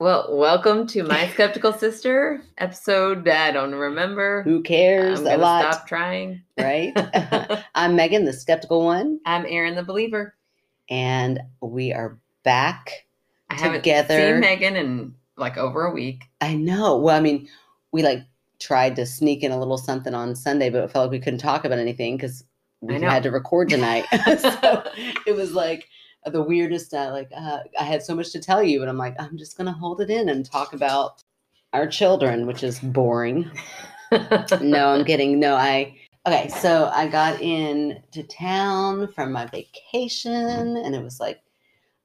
Well, welcome to My Skeptical Sister episode. I don't remember. Who cares I'm a lot, stop trying. right? I'm Megan, the skeptical one, I'm Erin the Believer. and we are back. I haven't Together. seen Megan in like over a week. I know. Well, I mean, we like tried to sneak in a little something on Sunday, but it felt like we couldn't talk about anything because we had to record tonight. so it was like the weirdest. Uh, like uh, I had so much to tell you, and I'm like, I'm just gonna hold it in and talk about our children, which is boring. no, I'm kidding. No, I okay. So I got in to town from my vacation, and it was like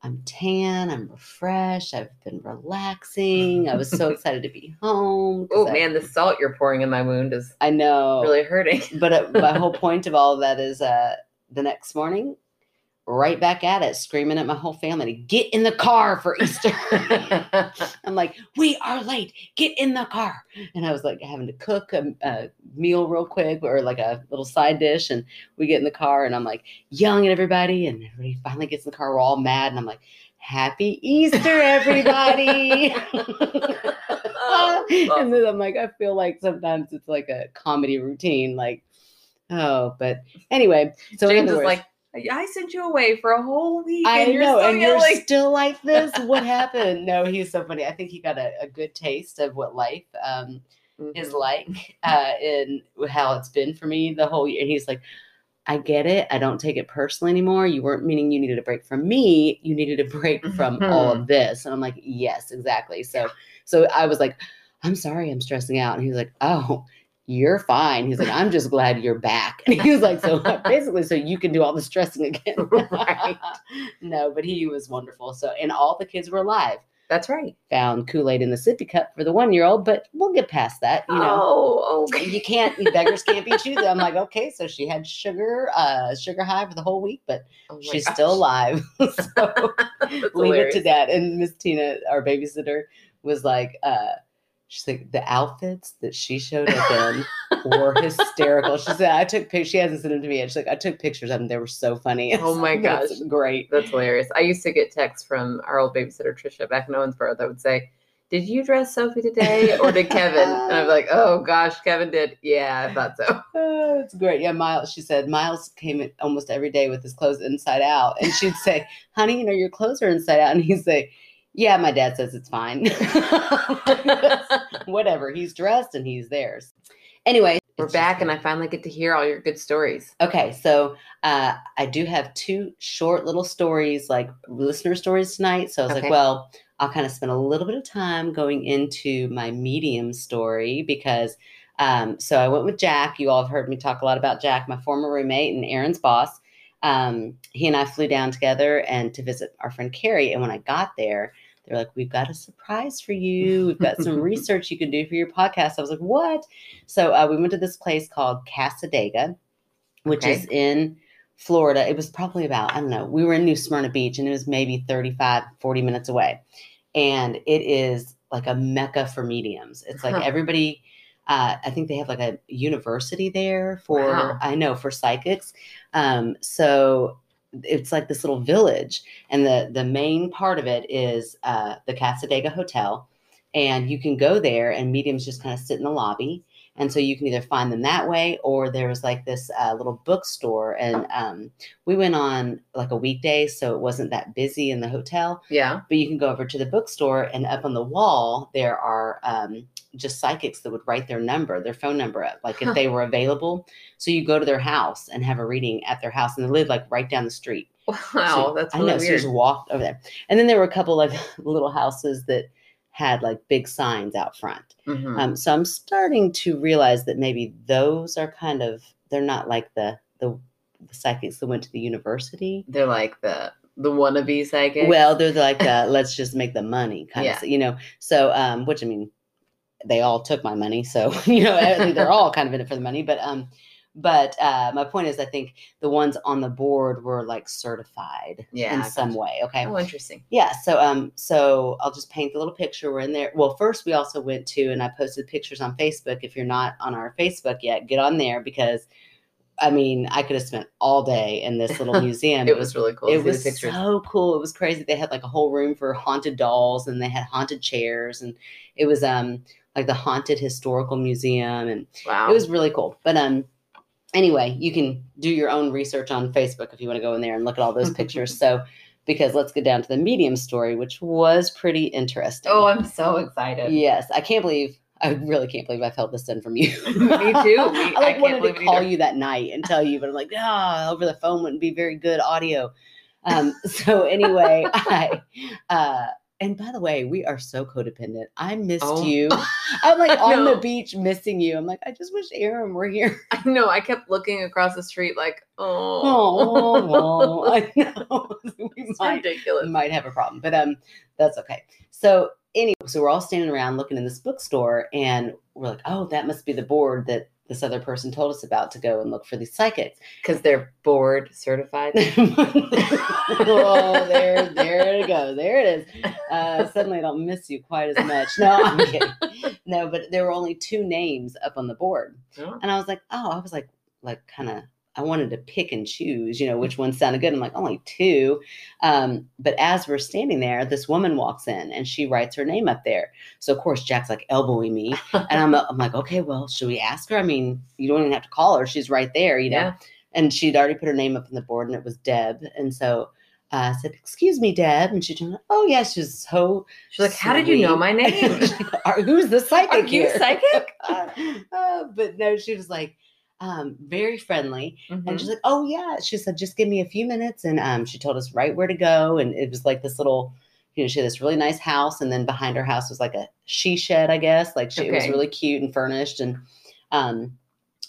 I'm tan, I'm refreshed, I've been relaxing. I was so excited to be home oh man, the salt you're pouring in my wound is I know. really hurting. But uh, my whole point of all of that is, uh, the next morning, right back at it, screaming at my whole family to get in the car for Easter. I'm like, we are late. Get in the car. And I was like having to cook a, a meal real quick or like a little side dish. And we get in the car and I'm like yelling at everybody. And everybody finally gets in the car. We're all mad. And I'm like, Happy Easter, everybody. Oh, and then oh. I'm like, I feel like sometimes it's like a comedy routine. Like, oh, but anyway. So James is like, I sent you away for a whole week. I and you're know, still and yelling. you're still like this. What happened? No, he's so funny. I think he got a, a good taste of what life um, is Mhm. like uh, and how it's been for me the whole year. And he's like, I get it. I don't take it personally anymore. You weren't meaning you needed a break from me. You needed a break from all of this. And I'm like, yes, exactly. So, so I was like, I'm sorry, I'm stressing out. And he was like, oh, you're fine. He's like, I'm just glad you're back. And he was like, so basically, so you can do all the stressing again. Right. no, but he was wonderful. So, and all the kids were alive. That's right. Found Kool Aid in the sippy cup for the one year old, but we'll get past that. You know, Oh, okay. you can't, you beggars can't be choosers. I'm like, okay, so she had sugar, uh, sugar high for the whole week, but Oh she's gosh. still alive. so leave it to that. And Miss Tina, our babysitter, was like, uh, she's like, the outfits that she showed up in were hysterical. She said, I took pictures. She hasn't sent them to me yet. She's like, I took pictures of them. They were so funny. Oh my That's gosh. great. That's hilarious. I used to get texts from our old babysitter Trisha back in Owensboro that would say, "Did you dress Sophie today, or did Kevin?" And I'm like, "Oh gosh, Kevin did. Yeah, I thought so." Oh, it's great. Yeah, Miles. She said Miles came in almost every day with his clothes inside out, and she'd say, "Honey, you know your clothes are inside out," and he'd say, "Yeah, my dad says it's fine." Whatever. He's dressed and he's theirs. Anyway, We're back, and. I finally get to hear all your good stories. Okay, so uh, I do have two short little stories, like listener stories tonight. So I was Okay. like, well, I'll kind of spend a little bit of time going into my medium story because. Um, so I went with Jack. You all have heard me talk a lot about Jack, my former roommate and Erin's boss. Um, he and I flew down together and to visit our friend Carrie. And when I got there, they're like, "We've got a surprise for you. We've got some research you can do for your podcast." I was like, "What?" So uh, we went to this place called Cassadaga, which Okay. is in Florida. It was probably about, I don't know, we were in New Smyrna Beach and it was maybe 35, 40 minutes away. And it is like a mecca for mediums. It's like Huh. everybody, uh, I think they have like a university there for, Wow. I know, for psychics. Um, so it's like this little village. And the, the main part of it is uh, the Cassadaga Hotel. And you can go there and mediums just kind of sit in the lobby and so you can either find them that way or there was like this uh, little bookstore and um, we went on like a weekday so it wasn't that busy in the hotel Yeah. but you can go over to the bookstore and up on the wall there are um, just psychics that would write their number their phone number up like Huh. if they were available so you go to their house and have a reading at their house and they live like right down the street Wow, so that's I really know. So you just walked over there, and then there were a couple like little houses that had like big signs out front. Mhm. Um, so I'm starting to realize that maybe those are kind of they're not like the the, the psychics that went to the university. They're like the the wannabe psychic. Well, they're like uh, let's just make the money kind Yeah. of, you know. So, um, which I mean, they all took my money, so you know they're all kind of in it for the money. But um, but uh, my point is, I think the ones on the board were like certified Yeah, in some way. Okay, oh, interesting. yeah so um so i'll just paint the little picture we're in there well first we also went to and i posted pictures on facebook if you're not on our facebook yet get on there because I mean, I could have spent all day in this little museum. it was really cool. it was pictures. so cool. It was crazy. They had like a whole room for haunted dolls and they had haunted chairs and it was um like the haunted historical museum and wow. it was really cool. But um anyway, you can do your own research on Facebook if you want to go in there and look at all those pictures. So because let's get down to the medium story, which was pretty interesting. oh, I'm so excited. yes. I can't believe I really can't believe I've held this in from you. Me too. Me- I I like can't wanted to call either. you that night and tell you, but I'm like, ah, over the phone wouldn't be very good audio. Um, so anyway, I uh and by the way, we are so codependent. I missed Oh. you. I'm like I on the beach missing you. I'm like, I just wish Erin were here. I know. I kept looking across the street like, oh, Oh, well, I know. we it's might, ridiculous. might have a problem, but um, that's okay. So anyway, so we're all standing around looking in this bookstore, and we're like, oh, that must be the board that this other person told us about to go and look for these psychics. Because they're board certified. oh, there, there it goes. There it is. Uh, suddenly, I don't miss you quite as much. No, I'm kidding. No, but there were only two names up on the board, Oh. and I was like, oh, I was like, like kind of. I wanted to pick and choose, you know, which one sounded good. I'm like, only two. Um, but as we're standing there, this woman walks in and she writes her name up there. So of course Jack's like elbowing me, and I'm, I'm like, okay, well, should we ask her? I mean, you don't even have to call her; she's right there, you know Yeah. and she'd already put her name up on the board and it was Deb. And so uh, I said, Excuse me, Deb. And she turned, Oh, yeah, she was so. She's like, how did you know my name? "Are- Who's the psychic? Are you here?" psychic? Uh, but no, she was like, um, very friendly. And Mhm. she's like, Oh, yeah. She said, Just give me a few minutes. And um, she told us right where to go. And it was like this little, you know, she had this really nice house. And then behind her house was like a she shed, I guess. Like she, it was really cute and furnished. And um,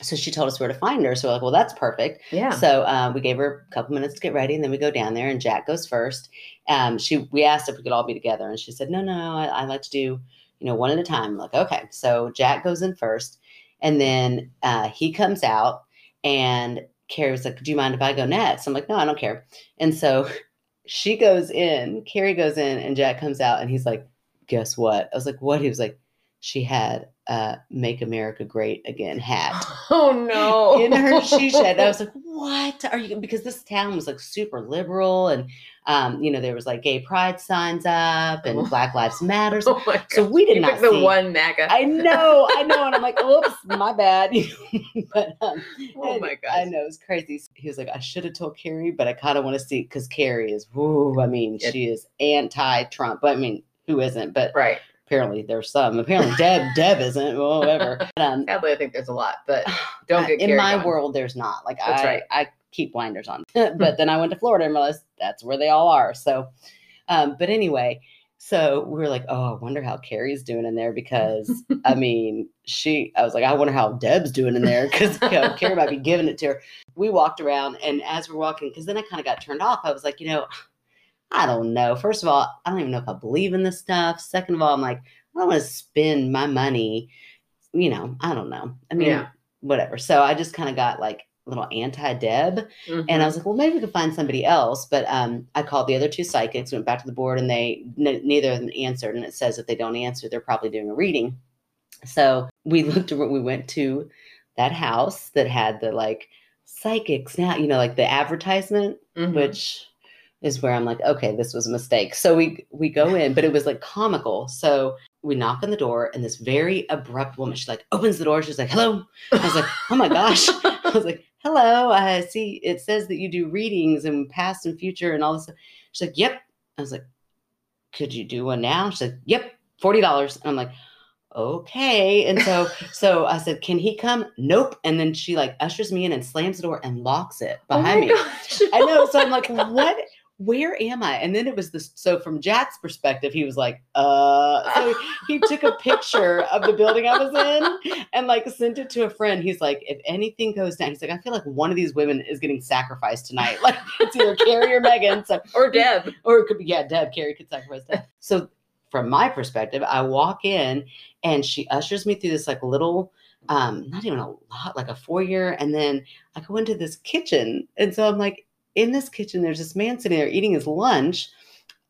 so she told us where to find her. So we're like, Well, that's perfect. yeah. So uh, we gave her a couple minutes to get ready, and then we go down there, and Jack goes first. Um, she we asked if we could all be together, and she said, "No, no, no I, I like to do you know one at a time." I'm like, okay. So Jack goes in first, and then uh, he comes out, and Carrie was like, "Do you mind if I go next?" I'm like, "No, I don't care." And so she goes in, Carrie goes in, and Jack comes out, and he's like, "Guess what?" I was like, "What?" He was like, "She had." Uh, make America Great Again hat oh no. in her she shed. I was like, what are you? Because this town was like super liberal, and um, you know there was like gay pride signs up and Black Lives Matters. oh my. So we did you not picked the one MAGA. I know, I know, and I'm like, oops, my bad. but um, oh my god, I know it's crazy. He was like, I should have told Carrie, but I kind of want to see because Carrie is, woo, I mean, she is anti-Trump. But I mean, who isn't? But Right. Apparently there's some. Apparently Deb, Deb isn't. Well, whatever. But, um, Sadly, I think there's a lot, but don't get in my on. world there's not like That's I, right. I keep blinders on but then i went to florida and realized that's where they all are so um but anyway so we were like oh i wonder how carrie's doing in there because i mean she i was like i wonder how deb's doing in there because you know, carrie might be giving it to her we walked around and as we're walking because then i kind of got turned off i was like you know i don't know first of all i don't even know if i believe in this stuff second of all i'm like i don't want to spend my money you know i don't know i mean Yeah. whatever. So I just kind of got like a little anti Deb, Mhm. and I was like, well, maybe we could find somebody else. But um, I called the other two psychics, went back to the board, and they n- neither of them answered. And it says if they don't answer, they're probably doing a reading. So we looked. We went to that house that had the like psychics now, you know, like the advertisement Mhm. which is where I'm like, okay, this was a mistake. So we we go in, but it was like comical. So we knock on the door, and this very abrupt woman, she like opens the door. She's like, "Hello." I was like, "Oh my gosh!" I was like, "Hello." I see it says that you do readings and past and future and all this. stuff. She's like, "Yep." I was like, "Could you do one now?" She's like, "Yep, forty dollars." And I'm like, "Okay." And so so I said, "Can he come?" Nope. And then she like ushers me in and slams the door and locks it Oh behind my me. gosh. I know. So I'm like, what? Where am I? And then it was this. So from Jack's perspective, he was like, uh. So he took a picture of the building I was in and like sent it to a friend. He's like, if anything goes down, he's like, I feel like one of these women is getting sacrificed tonight. Like it's either Carrie or Megan. So or Deb. or it could be yeah, Deb. Carrie could sacrifice Deb. So from my perspective, I walk in and she ushers me through this like little, um, not even a lot, like a foyer, and then I go into this kitchen, and so I'm like, in this kitchen, there's this man sitting there eating his lunch,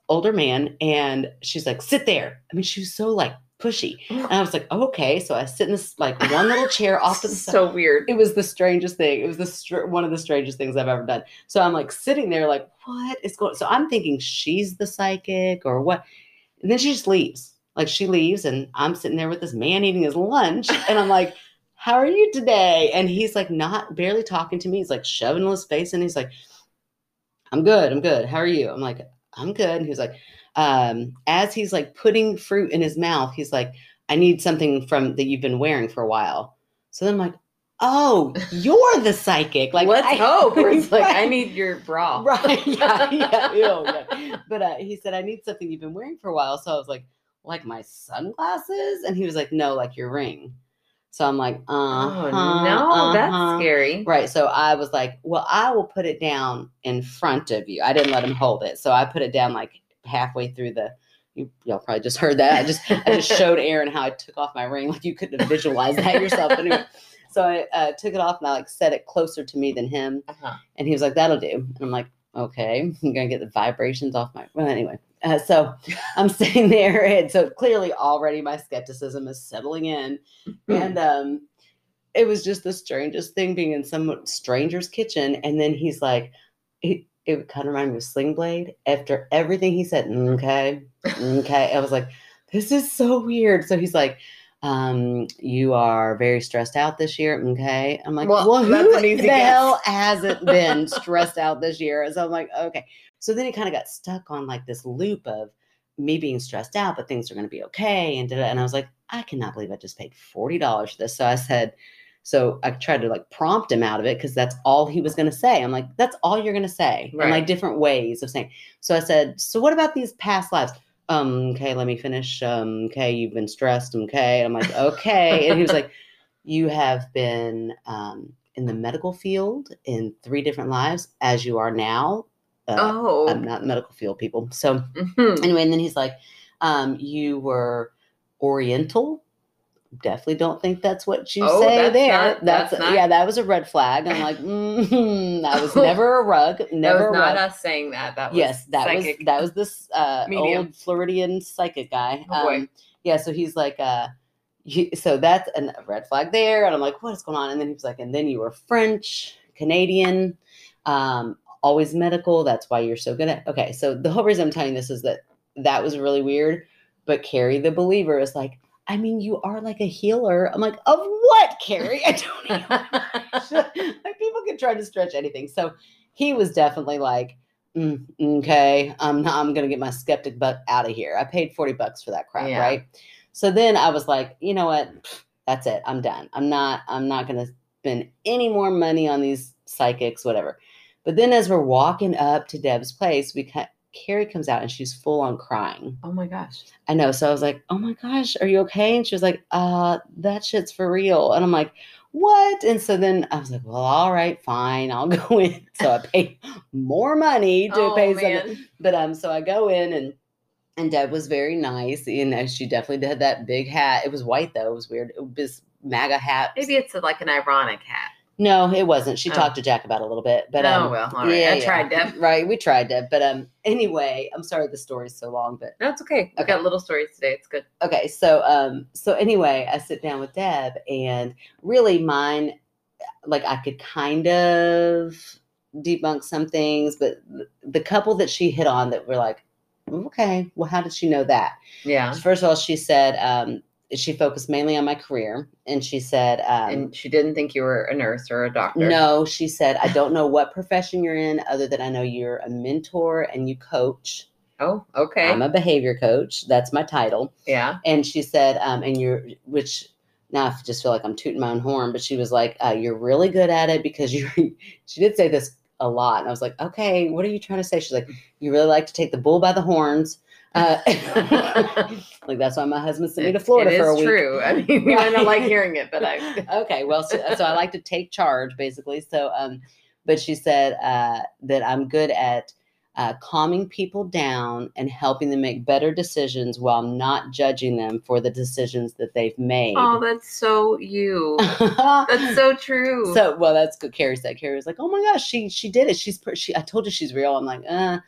older man, and she's like, sit there. I mean, she was so like pushy. And I was like, okay. So I sit in this like one little chair off to the side. so weird. It was the strangest thing. It was the str- one of the strangest things I've ever done. So I'm like sitting there, like, what is going? So I'm thinking she's the psychic or what? And then she just leaves. Like she leaves, and I'm sitting there with this man eating his lunch, and I'm like, "How are you today?" And he's like, not barely talking to me. He's like shoving his face, and he's like, "I'm good. I'm good. How are you?" I'm like, "I'm good." And he's like, um, as he's like putting fruit in his mouth, he's like, "I need something from that you've been wearing for a while." So then I'm like, "Oh, you're the psychic." Like, Let's I- hope. Or it's like, I need your bra. Right. Yeah. Yeah. ew, yeah. But uh, he said, I need something you've been wearing for a while. So I was like, like my sunglasses? And he was like, no, like your ring. So I'm like, uh Oh no, that's scary. Right. So I was like, well, I will put it down in front of you. I didn't let him hold it. So I put it down like halfway through the. You, y'all probably just heard that. I just I just showed Erin how I took off my ring. Like you couldn't have visualized that yourself. But anyway, so I uh, took it off and I like set it closer to me than him. Uh-huh. And he was like, that'll do. And I'm like, okay, I'm going to get the vibrations off my. Well, anyway. Uh, so I'm sitting there. And so clearly already my skepticism is settling in. And um, it was just the strangest thing being in some stranger's kitchen. And then he's like, it, it kind of reminded me of Sling Blade. After everything he said, okay, okay. I was like, this is so weird. So he's like, um, you are very stressed out this year. Okay. I'm like, Well, well, who the guess. hell hasn't been stressed out this year? So I'm like, okay. So then he kind of got stuck on like this loop of me being stressed out, but things are going to be okay. And, and I was like, I cannot believe I just paid $40 for this. So I said, so I tried to like prompt him out of it because that's all he was going to say. I'm like, that's all you're going to say. And like different ways of saying. So I said, so what about these past lives? Um, okay, let me finish. Um, okay, you've been stressed. Okay. I'm like, okay. and he was like, you have been um, in the medical field in three different lives as you are now. Uh, Oh. I'm not medical field, people. So Mhm. anyway, and then he's like, um, you were Oriental. Definitely don't think that's what you Oh, say that's there. not- that's that's not- yeah, that was a red flag. I'm like, mm that was never a rug. That Never was a not us saying that. That was yes, that psychic. was that was this uh, old Floridian psychic guy. Oh. Um, yeah, so he's like, uh, he, so that's an- a red flag there, and I'm like, what is going on? And then he was like, and then you were French, Canadian, um, always medical. That's why you're so good at. Okay, so the whole reason I'm telling you this is that that was really weird. But Carrie, the believer, is like, I mean, you are like a healer. I'm like, of what, Carrie? I don't even like people can try to stretch anything. So he was definitely like, "Mm, okay, I'm not, I'm gonna get my skeptic butt out of here. I paid 40 bucks for that crap, Yeah. right? So then I was like, you know what? That's it. I'm done. I'm not, I'm not gonna spend any more money on these psychics, whatever. But then as we're walking up to Deb's place, we ca- Carrie comes out and she's full on crying. oh my gosh. I know. So I was like, oh my gosh, are you okay? And she was like, uh, that shit's for real. And I'm like, what? And so then I was like, well, all right, fine, I'll go in. So I paid more money to oh, pay something. But um, so I go in and and Deb was very nice. You know, she definitely had that big hat. It was white though. It was weird. It was MAGA hat. Maybe it's like an ironic hat. No, it wasn't. She Oh. talked to Jack about it a little bit. But oh um, well, all right. I tried, Deb. Right, we tried Deb. But um, anyway, I'm sorry the story's so long, but No, it's okay. We Okay. got little stories today. It's good. okay so um so anyway i sit down with deb and really mine like i could kind of debunk some things but the couple that she hit on that were like okay well how did she know that Yeah. first of all she said um she focused mainly on my career and she said um and she didn't think you were a nurse or a doctor. no she said i don't know what profession you're in other than i know you're a mentor and you coach Oh, okay. i'm a behavior coach that's my title yeah. and she said, um, and you're, which now I just feel like I'm tooting my own horn, but she was like, uh, you're really good at it because you're, she did say this a lot. And I was like, okay, what are you trying to say? She's like, you really like to take the bull by the horns. Uh, like that's why my husband sent me to Florida it for a is week. true. I mean, you might not like hearing it, but I. okay, well, so, so I like to take charge basically. So, um, but she said uh, that I'm good at uh, calming people down and helping them make better decisions while not judging them for the decisions that they've made. Oh, that's so you. That's so true. so well. That's good. Carrie said. Carrie was like, "Oh my gosh, she she did it. She's she. I told you she's real." I'm like, uh.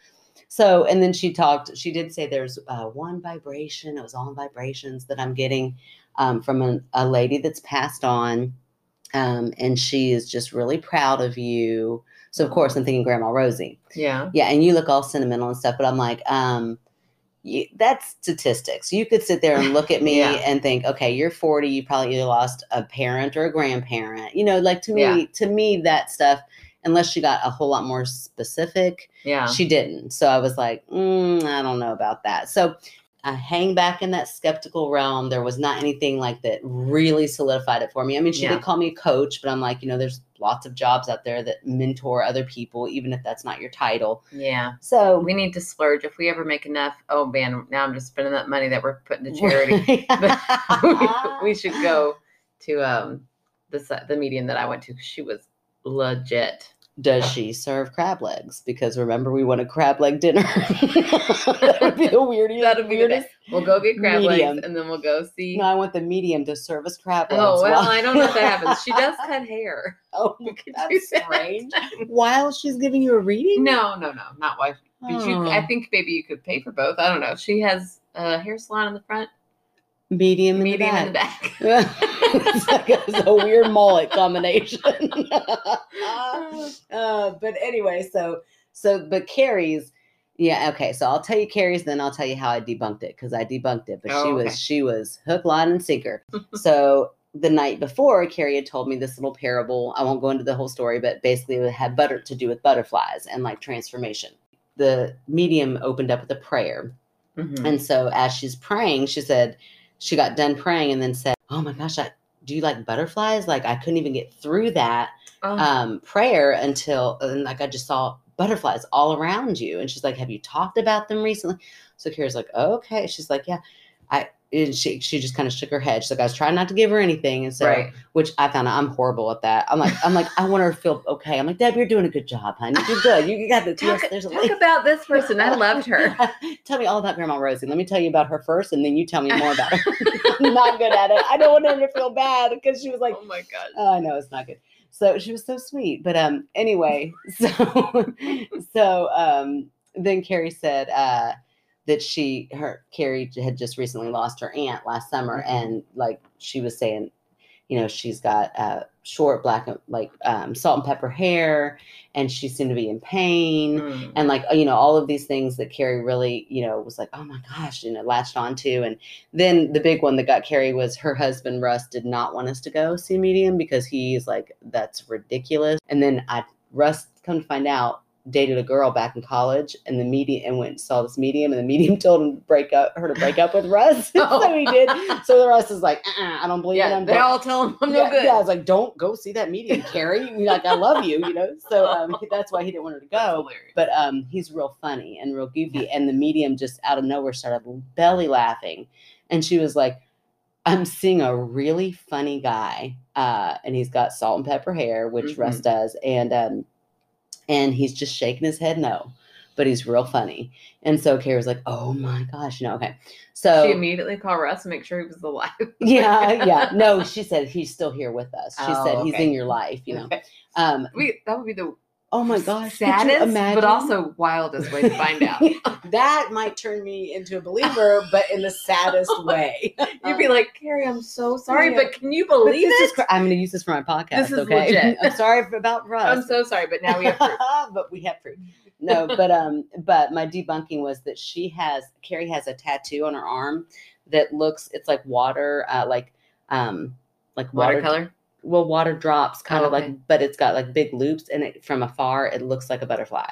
So, and then she talked, she did say there's uh, one vibration, it was all vibrations that I'm getting um, from a, a lady that's passed on. Um, and she is just really proud of you. So, of course, I'm thinking Grandma Rosie. Yeah. Yeah. And you look all sentimental and stuff, but I'm like, um, you, that's statistics. You could sit there and look at me Yeah. and think, okay, you're 40. You probably either lost a parent or a grandparent. You know, like to me, Yeah. to me, that stuff, unless she got a whole lot more specific, Yeah. she didn't. So I was like, mm, I don't know about that. So I hang back in that skeptical realm. There was not anything like that really solidified it for me. I mean, she Yeah. did call me a coach, but I'm like, you know, there's lots of jobs out there that mentor other people, even if that's not your title. yeah. So We need to splurge if we ever make enough. Oh man, now I'm just spending that money that we're putting to charity. we, we should go to um the the medium that I went to. She was legit. Does she serve crab legs? Because remember, we want a crab leg dinner. that would be the weirdest. That'd be the weirdest. We'll go get crab Medium. legs and then we'll go see. No, I want the medium to serve us crab oh, legs. oh well, I don't know if that happens. She does cut hair. Oh, We could do that's strange. While she's giving you a reading? No, no, no, not wife. You, I Oh. think maybe you could pay for both. I don't know. She has a hair salon in the front, medium in medium the in the back. it's like a, weird mullet combination. uh, but anyway, so so but Carrie's yeah okay. So I'll tell you Carrie's, then I'll tell you how I debunked it because I debunked it, but she Oh, okay. was she was hook, line, and sinker. so the night before, Carrie had told me this little parable. I won't go into the whole story, but basically it had butter to do with butterflies and like transformation. The medium opened up with a prayer. Mhm. And so as she's praying, she said, she got done praying and then said, Oh my gosh, I, do you like butterflies? Like I couldn't even get through that Oh, um, prayer until, and like I just saw butterflies all around you. And she's like, Have you talked about them recently? So Kira's like, Okay. She's like, Yeah. I, and she, she just kind of shook her head. She's like, I was trying not to give her anything. And so, right. which I found out I'm horrible at that. I'm like, I'm like, I want her to feel okay. I'm like, Deb, you're doing a good job, honey. You're good. You, got the Talk, yes, there's a talk about this person. I loved her. tell me all about Grandma Rosie. Let me tell you about her first, and then you tell me more about her. I'm not good at it. I don't want her to feel bad because she was like, oh my god. oh, I know it's not good. So she was so sweet. But um, anyway, so so um, then Carrie said uh that she her Carrie had just recently lost her aunt last summer, Mhm. and like she was saying, you know, she's got uh short black like um, salt and pepper hair, and she seemed to be in pain Mm. and like you know all of these things that Carrie really you know was like oh my gosh you know latched onto and then the big one that got Carrie was her husband Russ did not want us to go see a medium because he's like that's ridiculous and then I Russ come to find out dated a girl back in college and the medium and went and saw this medium and the medium told him to break up her to break up with Russ so he did so the Russ is like uh-uh, I don't believe in Yeah, him they Don't- all tell him I'm yeah, no good. yeah, I was like, don't go see that medium, Carrie. Like, I love you, you know. So um, that's why he didn't want her to go but um, he's real funny and real goofy. And the medium just out of nowhere started belly laughing, and she was like, "I'm seeing a really funny guy, uh, and he's got salt and pepper hair, which Russ does, and um, and he's just shaking his head no." But he's real funny, and so Carrie was like, "Oh my gosh, you know, okay." So she immediately called Russ to make sure he was alive. yeah, yeah, no, she said he's still here with us. She Oh, said he's okay. in your life, you know. Okay. Um, We, that would be the oh my gosh, saddest, but also wildest way to find out. that might turn me into a believer, but in the saddest way. You'd be like, Carrie, I'm so sorry, Yeah. but can you believe this is I'm going to use this for my podcast. This is okay, legit. I'm sorry about Russ. I'm so sorry, but now we have proof. but we have proof. No, but um, but my debunking was that she has Carrie has a tattoo on her arm that looks it's like water, uh, like um, like water Watercolor. Well water drops kind Oh, of okay. like but it's got like big loops and it from afar it looks like a butterfly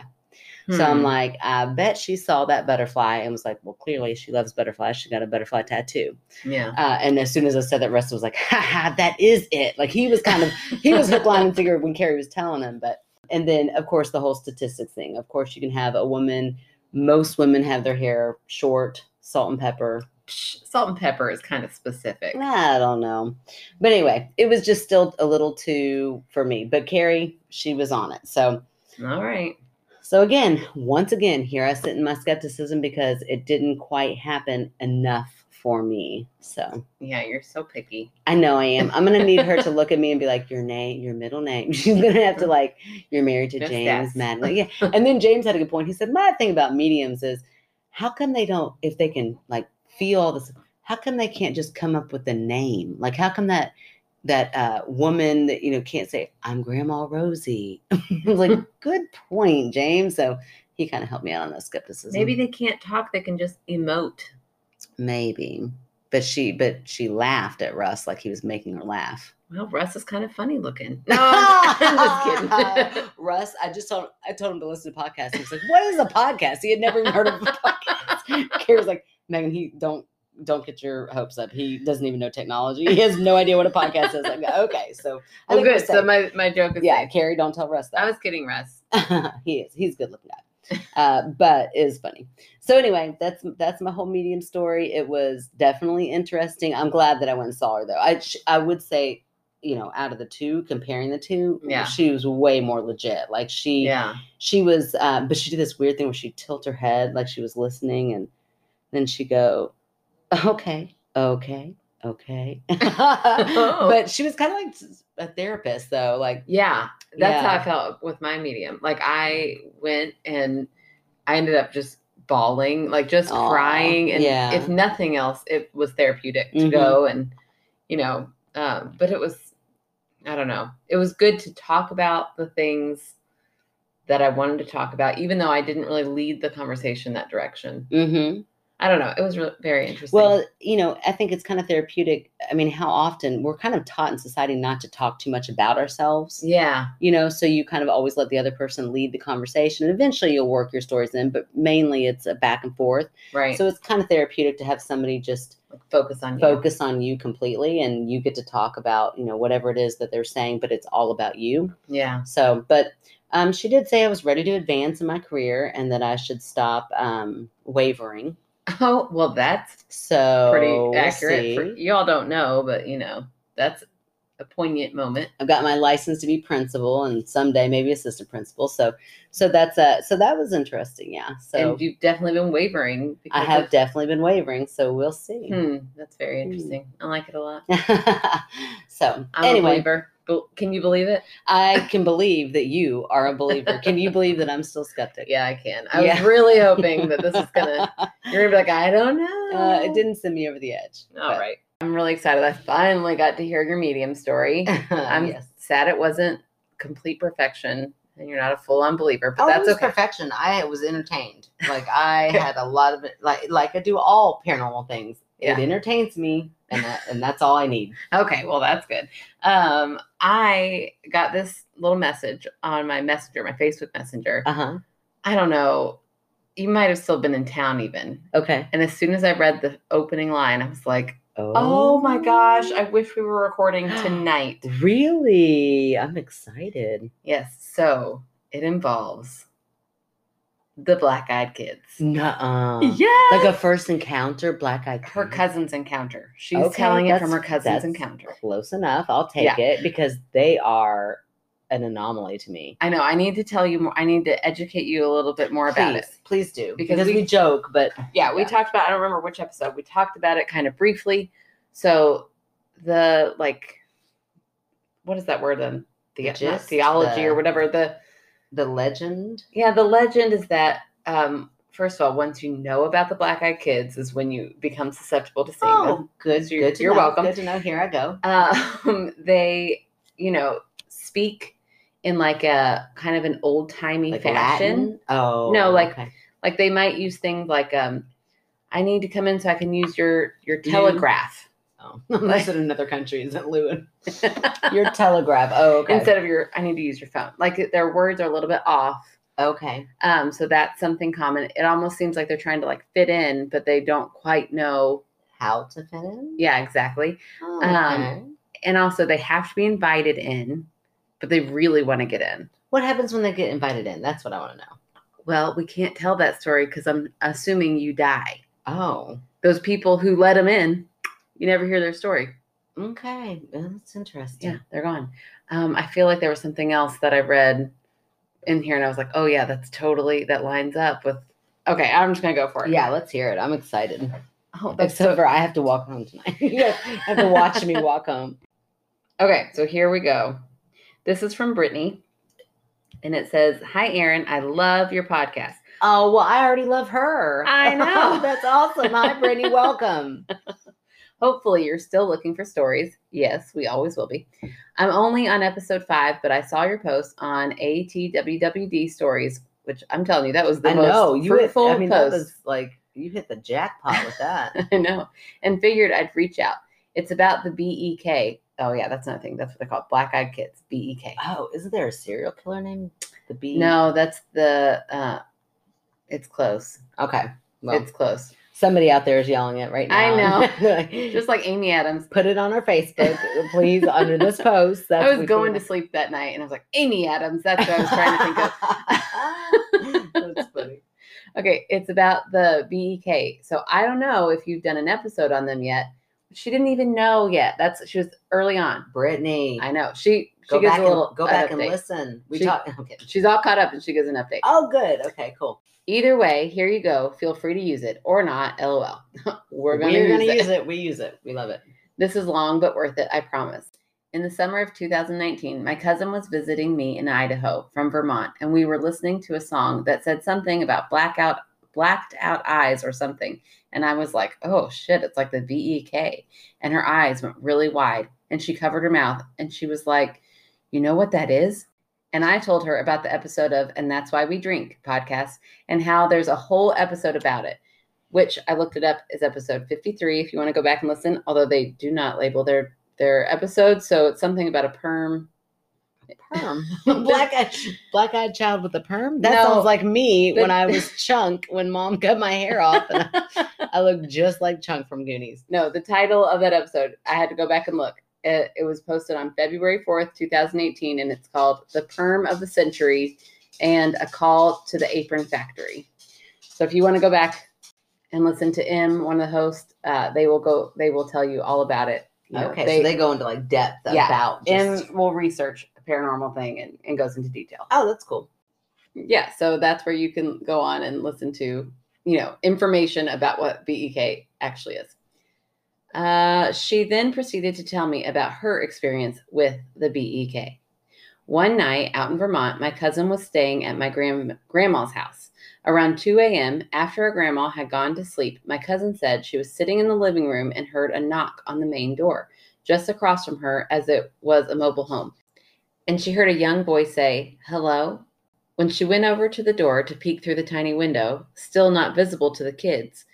so i'm Hmm. like i bet she saw that butterfly and was like well clearly she loves butterflies she got a butterfly tattoo yeah. uh, and as soon as i said that russell was like ha ha that is it like he was kind of he was hook line and sinker when carrie was telling him but and then of course the whole statistics thing of course you can have a woman most women have their hair short salt and pepper Psh, Salt and pepper is kind of specific. I don't know. But anyway, it was just still a little too for me. But Carrie, she was on it. So All right. so again, once again, here I sit in my skepticism because it didn't quite happen enough for me. So Yeah, you're so picky. I know I am. I'm gonna need her to look at me and be like, "Your name, your middle name." She's gonna have to like, "You're married to Just James yes. Madden." Yeah. And then James had a good point. He said, "My thing about mediums is, how come they don't? If they can like feel all this, how come they can't just come up with a name? Like, how come that that uh, woman that you know can't say I'm Grandma Rosie?" Like, "Good point, James." So he kind of helped me out on that skepticism. Maybe they can't talk, they can just emote. maybe, but she but she laughed at Russ like he was making her laugh. Well, Russ is kind of funny looking. No, I'm just kidding. Russ, I just told I told him to listen to podcasts. He was like, "What is a podcast?" He had never even heard of a podcast. Was like, "Megan, he don't don't get your hopes up. He doesn't even know technology. He has no idea what a podcast is." Like, okay, so I well, think good. So my, my joke is yeah. Carrie, don't tell Russ that. I was kidding, Russ. he is. He's a good looking guy. Uh, but it is funny. So anyway, that's that's my whole medium story. It was definitely interesting. I'm glad that I went and saw her though. I I would say, you know, out of the two, comparing the two, Yeah. she was way more legit. Like she Yeah. she was, um, but she did this weird thing where she tilt her head like she was listening, and then she go, okay, okay, okay. but she was kind of like a therapist though. Like Yeah. That's how I felt with my medium. Like I went and I ended up just bawling, like just Aw, crying. And yeah. if nothing else, it was therapeutic to Mhm. go and, you know, um, but it was, I don't know, it was good to talk about the things that I wanted to talk about, even though I didn't really lead the conversation that direction. mm-hmm. I don't know. It was re- very interesting. Well, you know, I think it's kind of therapeutic. I mean, how often we're kind of taught in society not to talk too much about ourselves, yeah. you know, so you kind of always let the other person lead the conversation. And eventually you'll work your stories in, but mainly it's a back and forth. Right. So it's kind of therapeutic to have somebody just focus on you. focus on you completely and you get to talk about, you know, whatever it is that they're saying, but it's all about you. Yeah. So, but um, she did say I was ready to advance in my career and that I should stop um, wavering. Oh, well, that's So pretty accurate. For, y'all don't know, but you know, that's a poignant moment. I've got my license to be principal and someday maybe assistant principal. So, so that's uh so that was interesting. Yeah. So and you've definitely been wavering. I have of- definitely been wavering. So we'll see. Hmm, that's very Hmm. interesting. I like it a lot. so I'm a anyway, believer. Bel- Can you believe it? I can believe that you are a believer. Can you believe that I'm still skeptic? Yeah, I can. I Yeah. was really hoping that this is gonna. You're gonna be like, I don't know. Uh, it didn't send me over the edge. All right. I'm really excited. I finally got to hear your medium story. I'm yes. sad it wasn't complete perfection, and you're not a full on believer, but Oh, that's was okay. perfection. I was entertained. Like I had a lot of it. Like like I do all paranormal things. Yeah. It entertains me, and that, and that's all I need. Okay, well that's good. Um, I got this little message on my messenger, my Facebook messenger. Uh huh. I don't know. You might have still been in town even. Okay. And as soon as I read the opening line, I was like, "Oh my gosh! I wish we were recording tonight." Really? I'm excited. yes. So it involves the Black Eyed Kids. Nuh-uh. yeah. Like a first encounter, black eyed. her Kids? cousin's encounter. She's Okay, telling it from her cousin's encounter. Close enough. I'll take Yeah. it because they are an anomaly to me. I know. I need to tell you more. I need to educate you a little bit more about it. Please, please do. Because Because, we- we, joke, but yeah, we Yeah. talked about. I don't remember which episode. We talked about it kind of briefly. So the like, what is that word then? The, The gist, theology the- or whatever. The the legend. yeah, the legend is that um, first of all, once you know about the Black Eyed Kids, is when you become susceptible to seeing them. good. You're- good you're know, welcome. Good to know. Here I go. Um, they, you know, speak in like a kind of an old timey Like fashion. Latin. Oh No, like- okay. Like they might use things like, um, "I need to come in so I can use your your You- telegraph." Oh, unless in another country, isn't Lewin? Your telegraph. Oh, okay. instead of your I need to use your phone. Like their words are a little bit off. okay. Um, so that's something common. It almost seems like they're trying to like fit in, but they don't quite know. How to fit in? Yeah, exactly. Oh, Um, okay. And also they have to be invited in, but they really want to get in. what happens when they get invited in? That's what I want to know. Well, we can't tell that story because I'm assuming you die. Oh, Those people who let them in, you never hear their story. okay. That's interesting. Yeah, they're gone. Um, I feel like there was something else that I read in here, and I was like, oh yeah, that's totally that lines up with. Okay, I'm just gonna go for it. Yeah, let's hear it. I'm excited. Oh, that's Except for I have to walk home tonight. you have to watch me walk home. Okay, so here we go. This is from Brittany, and it says, "Hi, Erin. I love your podcast. Oh well, I already love her. I know. That's awesome. Hi, Brittany. Welcome. Hopefully, you're still looking for stories. Yes, we always will be. I'm only on episode five, but I saw your post on ATWWD stories, which I'm telling you, that was the I most know you. Hit, fruitful I mean, that post. was like you hit the jackpot with that. I know, and figured I'd reach out. It's about the BEK. Oh yeah, that's another thing. That's what they call Black Eyed Kids. BEK. oh, isn't there a serial killer named the Bee? No, that's the. uh It's close. Okay. Well, it's close. Somebody out there is yelling it right now. I know. Just like Amy Adams. put it on our Facebook, please, under this post. That's I was going to sleep that night, and I was like, Amy Adams. That's what I was trying to think of. That's funny. Okay, it's about the BEK. So I don't know if you've done an episode on them yet. She didn't even know yet. That's she was early on. Brittany, I know. She she go gives a little and go back and listen. We She- talk. Okay. She's all caught up and she gives an update. Oh, good. Okay, cool. Either way, here you go. Feel free to use it or not. LOL. We're gonna, use, gonna it. use it. We use it. We love it. This is long but worth it, I promise. In the summer of 2019, my cousin was visiting me in Idaho from Vermont, and we were listening to a song that said something about blackout, blacked out eyes or something. And I was like, oh shit, it's like the BEK. And her eyes went really wide, and she covered her mouth, and she was like, you know what that is? And I told her about the episode of And That's Why We Drink podcast and how there's a whole episode about it which I looked it up is episode 53 if you want to go back and listen, although they do not label their their episodes, so it's something about a perm. Perm. black eyed black eyed child with a perm. That No. sounds like me The- when I was Chunk when mom cut my hair off and I, I looked just like Chunk from Goonies. no, the title of that episode, I had to go back and look. It, it was posted on February 4th, 2018, and it's called The Perm of the Century and a Call to the Apron Factory. So if you want to go back and listen to M, one of the hosts, uh, they will go, they will tell you all about it. You know, okay, so they go into like depth Yeah, about M will research a paranormal thing and, and goes into detail. Oh, that's cool. yeah so that's where you can go on and listen to you know information about what bek actually is uh, she then proceeded to tell me about her experience with the bek one night out in vermont my cousin was staying at my grand- grandma's house. Around 2 a.m after her grandma had gone to sleep my cousin said she was sitting in the living room and heard a knock on the main door just across from her as it was a mobile home. And she heard a young boy say hello? When she went over to the door to peek through the tiny window, still not visible to the kids,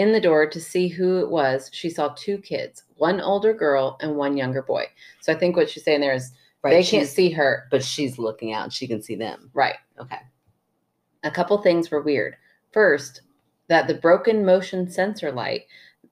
in the door to see who it was, she saw two kids, one older girl and one younger boy. So I think what she's saying there is Right. they can't see her. but she's looking out and she can see them. Right. Okay. A couple things were weird. First, that the broken motion sensor light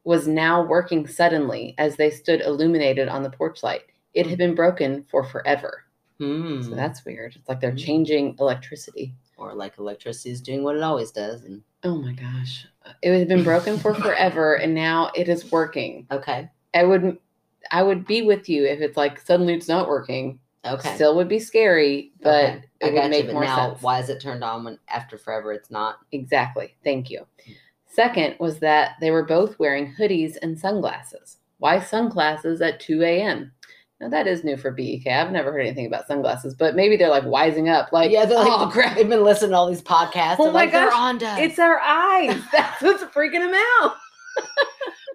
was now working suddenly as they stood illuminated on the porch light. It had been broken for forever. Hmm. So that's weird. It's like they're Mhm. changing electricity. or like electricity is doing what it always does. And Oh my gosh. It had been broken for forever and now it is working. okay. I would I would be with you if it's like suddenly it's not working. Okay. Still would be scary, but Okay. I it would got you, make but more now sense. why is it turned on when after forever it's not? Exactly. Thank you. Second was that they were both wearing hoodies and sunglasses. Why sunglasses at 2 a.m.? Now that is new for BEK. I've never heard anything about sunglasses, but maybe they're like wising up. Like, yeah, they're like, oh crap, They've been listening to all these podcasts. Oh They're my like, they're gosh, on to it's our eyes. That's what's freaking them out.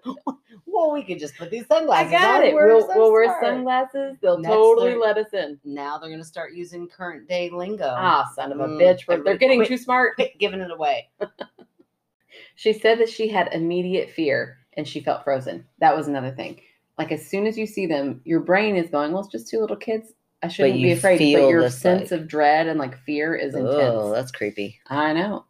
well, we could just put these sunglasses. I got on. it. We're We'll, so we'll wear sunglasses. They'll Next, totally let us in. Now they're gonna start using current day lingo. Ah, son of a Mm, bitch. We're, they're getting quit. too smart. Giving it away. She said that she had immediate fear and she felt frozen. That was another thing. Like as soon as you see them, your brain is going, well, it's just two little kids. I shouldn't be afraid. But your sense like- of dread and like fear is intense. Oh, that's creepy. I know.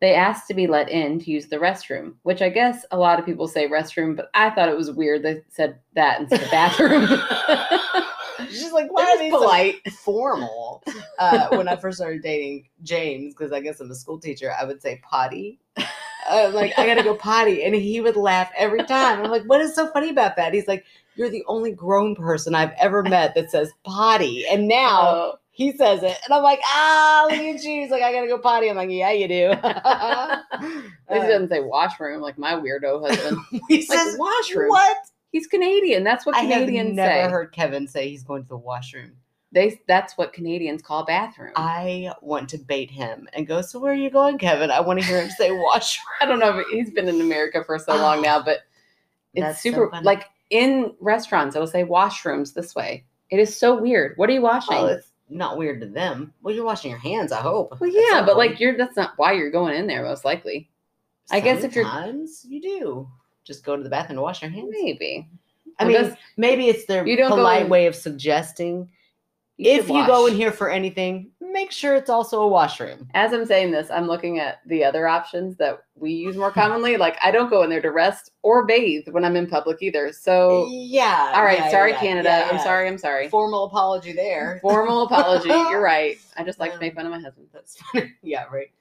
They asked to be let in to use the restroom, which I guess a lot of people say restroom, but I thought it was weird they said that instead of bathroom. She's like, Why are these so polite, formal? Uh, when I first started dating James, because I guess I'm a school teacher, I would say potty. Uh, like I gotta go potty, and he would laugh every time. I'm like, what is so funny about that? He's like, you're the only grown person I've ever met that says potty, and now Oh, He says it, and I'm like, ah, look at you. He's like, I gotta go potty. I'm like, yeah, you do. He doesn't say washroom like my weirdo husband. he like says washroom. What? He's Canadian. That's what I have Canadians never say. heard Kevin say he's going to the washroom. They that's what Canadians call bathroom. I want to bait him and go. So where are you going, Kevin? I want to hear him say washroom. I don't know. If he's been in America for so long oh, now, but it's That's super. funny. like in restaurants, it'll say washrooms this way. It is so weird. What are you washing? Well, it's not weird to them. Well, you're washing your hands. I hope. Well, yeah, but like you're that's not why you're going in there. Most likely, I guess if you're- Sometimes you do just go to the bathroom to wash your hands. maybe. I Well, mean, maybe it's their You don't go polite way of suggesting You if you go in here for anything, make sure it's also a washroom. As I'm saying this, I'm looking at the other options that we use more commonly. Like I don't go in there to rest or bathe when I'm in public either. So, yeah. all right, yeah, sorry, yeah, Canada. yeah, I'm yeah. sorry. I'm sorry. Formal apology there. Formal apology. You're right. I just like to Um, make fun of my husband. That's funny. Yeah, right.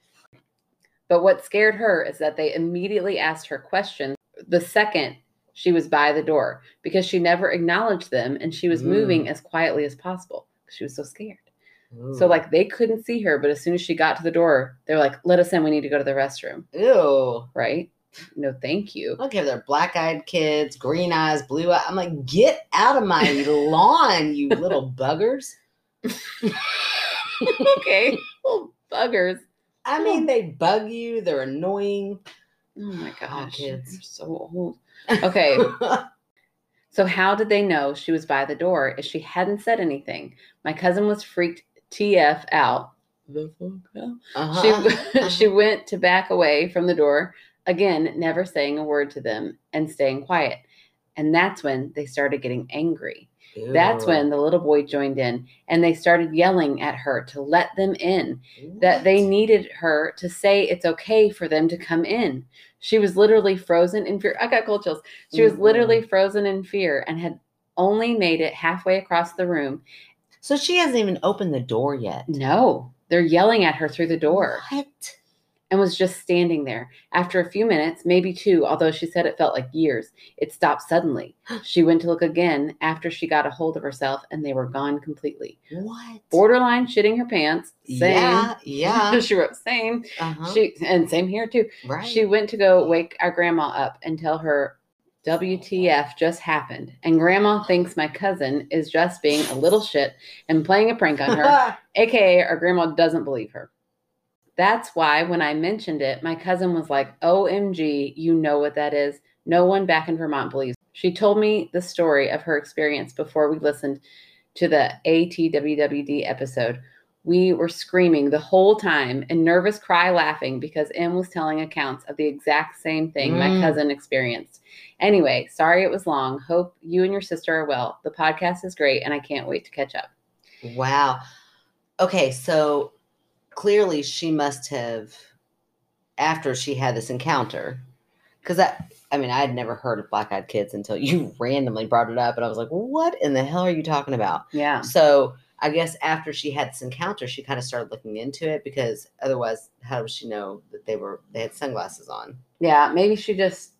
But what scared her is that they immediately asked her questions the second she was by the door because she never acknowledged them and she was Mm. moving as quietly as possible because she was so scared. So like they couldn't see her, but as soon as she got to the door, they're like, "Let us in. We need to go to the restroom." ew. Right? No, thank you. I don't care they're black eyed kids, green eyes, blue eyes. I'm like, get out of my lawn, you little buggers. okay, little buggers. I mean, they bug you, they're annoying. Oh my oh, gosh, kids. you're so old. Okay, so how did they know she was by the door if she hadn't said anything? My cousin was freaked TF out. The fuck out? Uh-huh. She she went to back away from the door again, never saying a word to them and staying quiet. And that's when they started getting angry. That's when the little boy joined in and they started yelling at her to let them in, that they needed her to say it's okay for them to come in. She was literally frozen in fear. I got cold chills. She was Mhm. literally frozen in fear and had only made it halfway across the room. So she hasn't even opened the door yet. No, they're yelling at her through the door. What? And was just standing there. After a few minutes, maybe two, although she said it felt like years, it stopped suddenly. She went to look again after she got a hold of herself and they were gone completely. What? Borderline shitting her pants. Same. Yeah, yeah. she wrote same. Uh-huh. She and same here too. right. She went to go wake our grandma up and tell her WTF just happened. And grandma thinks my cousin is just being a little shit and playing a prank on her. AKA, our grandma doesn't believe her. That's why when I mentioned it, my cousin was like, OMG, you know what that is. No one back in Vermont believes. She told me the story of her experience before we listened to the ATWWD episode. We were screaming the whole time and nervous cry laughing because M was telling accounts of the exact same thing my Mm. cousin experienced. Anyway, sorry it was long. Hope you and your sister are well. The podcast is great and I can't wait to catch up. Wow. Okay, so clearly she must have, after she had this encounter, because I, I mean, I had never heard of black eyed kids until you randomly brought it up, and I was like, what in the hell are you talking about? Yeah. So I guess after she had this encounter, she kind of started looking into it because otherwise, how would she know that they were they had sunglasses on? Yeah, maybe she just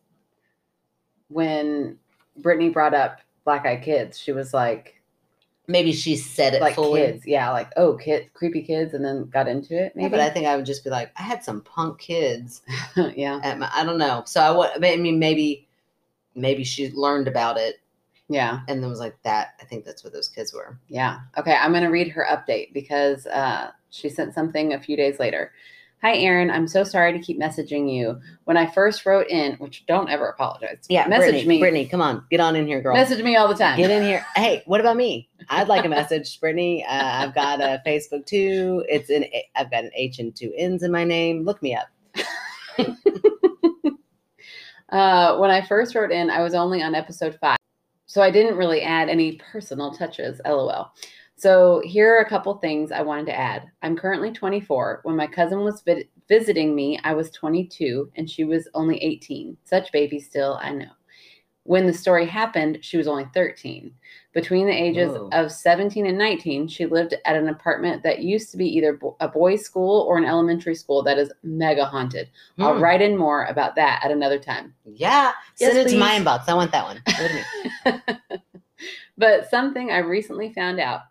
when Brittany brought up black eyed kids, she was like Maybe she said it like fully. kids. Yeah, like oh kids creepy kids and then got into it, Yeah, maybe. but I think I would just be like, I had some punk kids yeah. at my, I don't know. So I would, I mean, maybe, maybe she learned about it Yeah. and then was like that. I think that's what those kids were. Yeah. Okay, I'm going to read her update because uh, she sent something a few days later. Hi, Erin. I'm so sorry to keep messaging you. When I first wrote in, which don't ever apologize. Yeah, message Brittany, me. Brittany, come on, get on in here, girl. Message me all the time. Get in here. Hey, what about me? I'd like a message, Brittany. Uh, I've got a Facebook too. It's in. I've got an H and two N's in my name. Look me up. Uh, when I first wrote in, I was only on episode five, so I didn't really add any personal touches. LOL. So here are a couple things I wanted to add. I'm currently 24. When my cousin was vi- visiting me, I was 22 and she was only 18. Such baby still, I know. When the story happened, she was only 13. Between the ages Whoa. of 17 and 19, she lived at an apartment that used to be either bo- a boys' school or an elementary school that is mega haunted. I'll Hmm. write in more about that at another time. Yeah, Yes, send it to my inbox. I want that one. Give it to me. but something I recently found out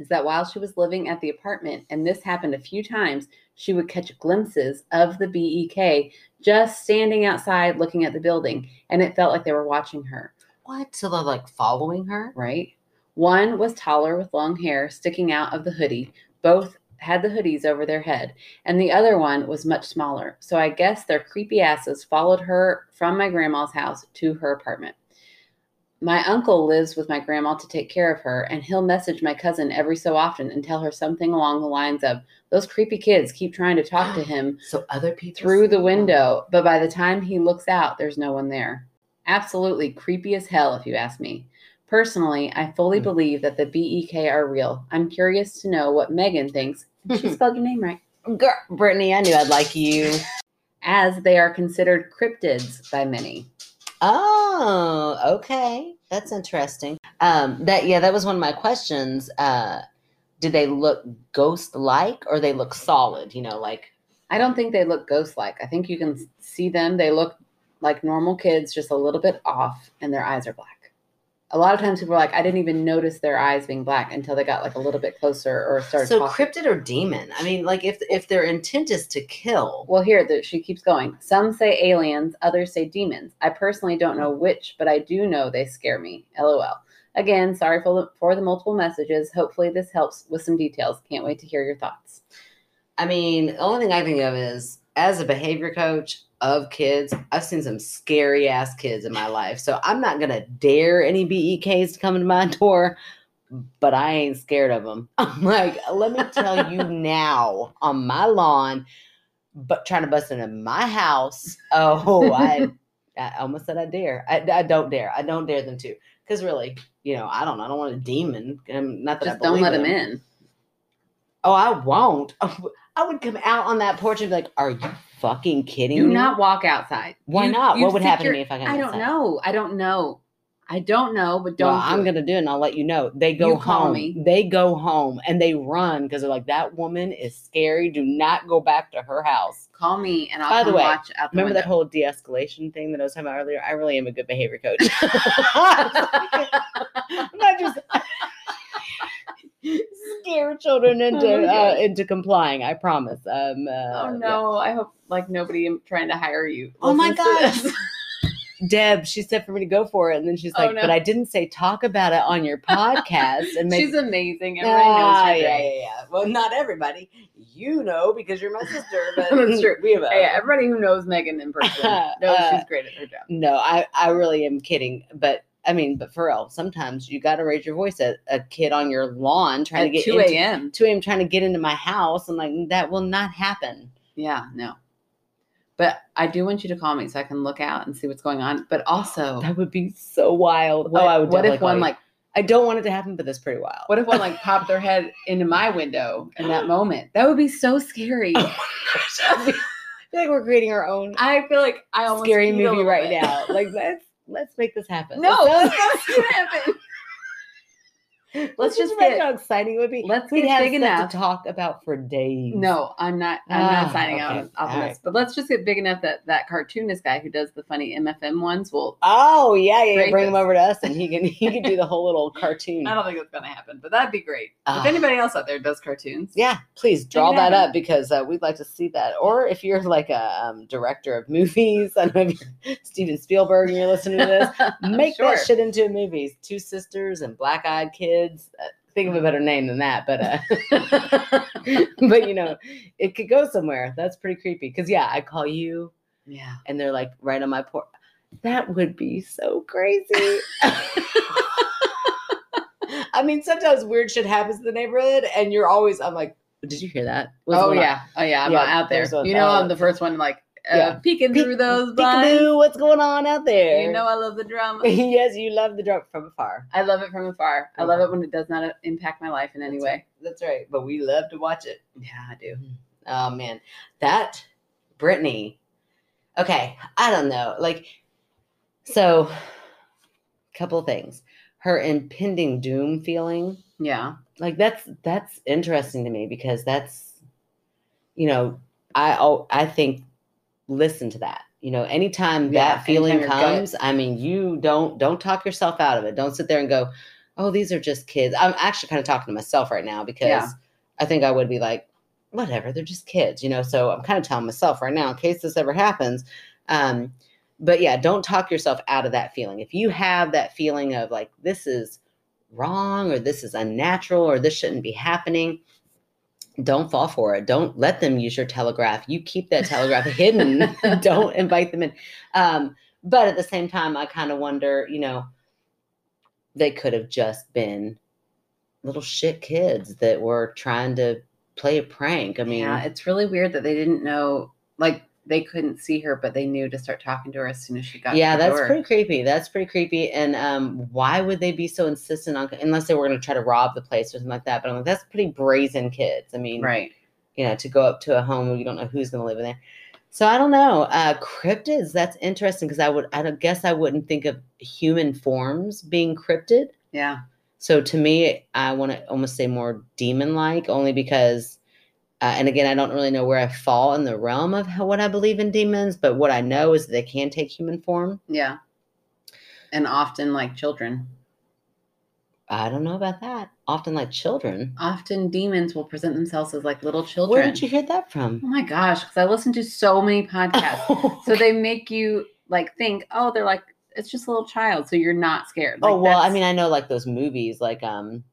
is that while she was living at the apartment, and this happened a few times, she would catch glimpses of the BEK just standing outside looking at the building, and it felt like they were watching her, What? So they're like following her? right? One was taller with long hair sticking out of the hoodie. Both had the hoodies over their head, and the other one was much smaller. So I guess their creepy asses followed her from my grandma's house to her apartment. My uncle lives with my grandma to take care of her, and he'll message my cousin every so often and tell her something along the lines of, Those creepy kids keep trying to talk to him So other people through the window, but by the time he looks out, there's no one there. Absolutely creepy as hell, if you ask me. Personally, I fully Hmm. believe that the BEK are real. I'm curious to know what Megan thinks. She spelled your name right. Girl, Brittany, I knew I'd like you. As they are considered cryptids by many. Oh, okay. That's interesting. Um, that yeah, that was one of my questions. Uh, did they look ghost like or they look solid? You know, like I don't think they look ghost like. I think you can see them. They look like normal kids, just a little bit off, and their eyes are black. A lot of times people are like, I didn't even notice their eyes being black until they got like a little bit closer or started so talking. cryptid or demon. I mean, like if if their intent is to kill, Well, here the, she keeps going. Some say aliens, others say demons. I personally don't know which, but I do know they scare me. LOL. Again, sorry for the, for the multiple messages. Hopefully, this helps with some details. Can't wait to hear your thoughts. I mean, the only thing I think of is as a behavior coach of kids, I've seen some scary ass kids in my life. So I'm not gonna dare any BEKs to come into my door, but I ain't scared of them. I'm like, let me tell you now on my lawn, but trying to bust into my house. Oh, I, I almost said I dare. I, I don't dare. I don't dare them to. Because really, you know, I don't. I don't want a demon. Um, not that I Just don't let them them. in. Oh, I won't. I would come out on that porch and be like, "Are you fucking kidding Do me?" Do not walk outside. Why You- not? you what would happen your- to me if I got I don't outside? know. I don't know. I don't know, but don't. Well, do I'm it. gonna do it, and I'll let you know. They go You call home. me. They go home and they run because they're like, "That woman is scary. Do not go back to her house." call me and I'll By the way, watch out the Remember that whole de-escalation thing that I was talking about earlier? I really am a good behavior coach. I'm not just scare children into Oh uh, into complying. I promise. Um, uh, Oh yeah. no! I hope like nobody am trying to hire you. Oh my listens to gosh. Deb, she said for me to go for it, and then she's Oh, like, no. "But I didn't say talk about it on your podcast." And make She's amazing. Everybody knows Ah, her. yeah, yeah, yeah. Well, not everybody. You know because you're my sister, but That's true. We have a, Hey, everybody who knows Megan in person knows Uh, she's great at her job. no, I I really am kidding, but I mean, but for real, sometimes you got to raise your voice at a kid on your lawn trying At to get 2 a.m. 2 a.m. trying to get into my house. I'm like, that will not happen. Yeah, no. But I do want you to call me so I can look out and see what's going on. But also, That would be so wild. what, oh, I would. what if one you. like I don't want it to happen, but that's pretty wild. what if one like popped their head into my window in that moment? That would be so scary. Oh I feel like we're creating our own I feel like I almost scary movie right bit. now. Like let's let's make this happen. No, let's, gonna happen. let's just get- imagine how exciting it would be. let's We'd get big enough. to talk about for days. No, I'm not. I'm Ah, not signing okay. out off All on right. this. But let's just get big enough that that cartoonist guy who does the funny MFM ones will. Oh yeah, yeah. Bring him over to us, and he can he can do the whole little cartoon. I don't think it's gonna happen, but that'd be great. Ah. if anybody else out there does cartoons, Yeah, please draw that happen. up because uh, we'd like to see that. Or if you're like a um, director of movies, I don't know if Steven Spielberg and you're listening to this, make Sure. that shit into a movie. Two sisters and black eyed kids. Uh, think of a better name than that, but uh, but you know, it could go somewhere. That's pretty creepy. Because yeah, I call you Yeah. and they're like right on my porch. That would be so crazy. I mean, sometimes weird shit happens in the neighborhood, and you're always, I'm like, did you hear that? What's oh going on?" yeah. Oh yeah. I'm Yeah, out there. You know, I'm the first one like uh, yeah. peeking Peek- through those blinds. What's going on out there? You know, I love the drama. yes, you love the drunk from afar. I love it from afar. I love it when it does not uh, impact my life in any That's way. right. That's right. But we love to watch it. Yeah, I do. Oh man, that Brittany. Okay, I don't know. Like, so, couple things. Her impending doom feeling, Yeah. like that's that's interesting to me because that's, you know, I oh I think listen to that. You know, anytime Yeah, that feeling comes, I mean, you don't don't talk yourself out of it. Don't sit there and go, oh, these are just kids. I'm actually kind of talking to myself right now because Yeah. I think I would be like, whatever, they're just kids, you know. So I'm kind of telling myself right now in case this ever happens. Um, but yeah, don't talk yourself out of that feeling. If you have that feeling of like this is wrong or this is unnatural or this shouldn't be happening, don't fall for it. Don't let them use your telegraph. You keep that telegraph hidden. don't invite them in. Um, but at the same time, I kind of wonder, you know, they could have just been little shit kids that were trying to play a prank. I mean, yeah, it's really weird that they didn't know, like they couldn't see her, but they knew to start talking to her as soon as she got. yeah, that's door. pretty creepy. That's pretty creepy. And um, why would they be so insistent on unless they were going to try to rob the place or something like that? But I'm like, that's pretty brazen kids. I mean, right. you know, to go up to a home where you don't know who's going to live in there. So I don't know. Uh, cryptids. That's interesting because I would, I don't guess I wouldn't think of human forms being cryptid. Yeah, So to me, I want to almost say more demon-like, only because, uh, and again, I don't really know where I fall in the realm of how, what I believe in demons, but what I know is that they can take human form. yeah, and often like children. I don't know about that. Often like children. Often demons will present themselves as like little children. Where did you hear that from? Oh my gosh, because I listen to so many podcasts. so they make you like think, oh, they're like it's just a little child, so you're not scared. oh well, I mean, I know like those movies, like um,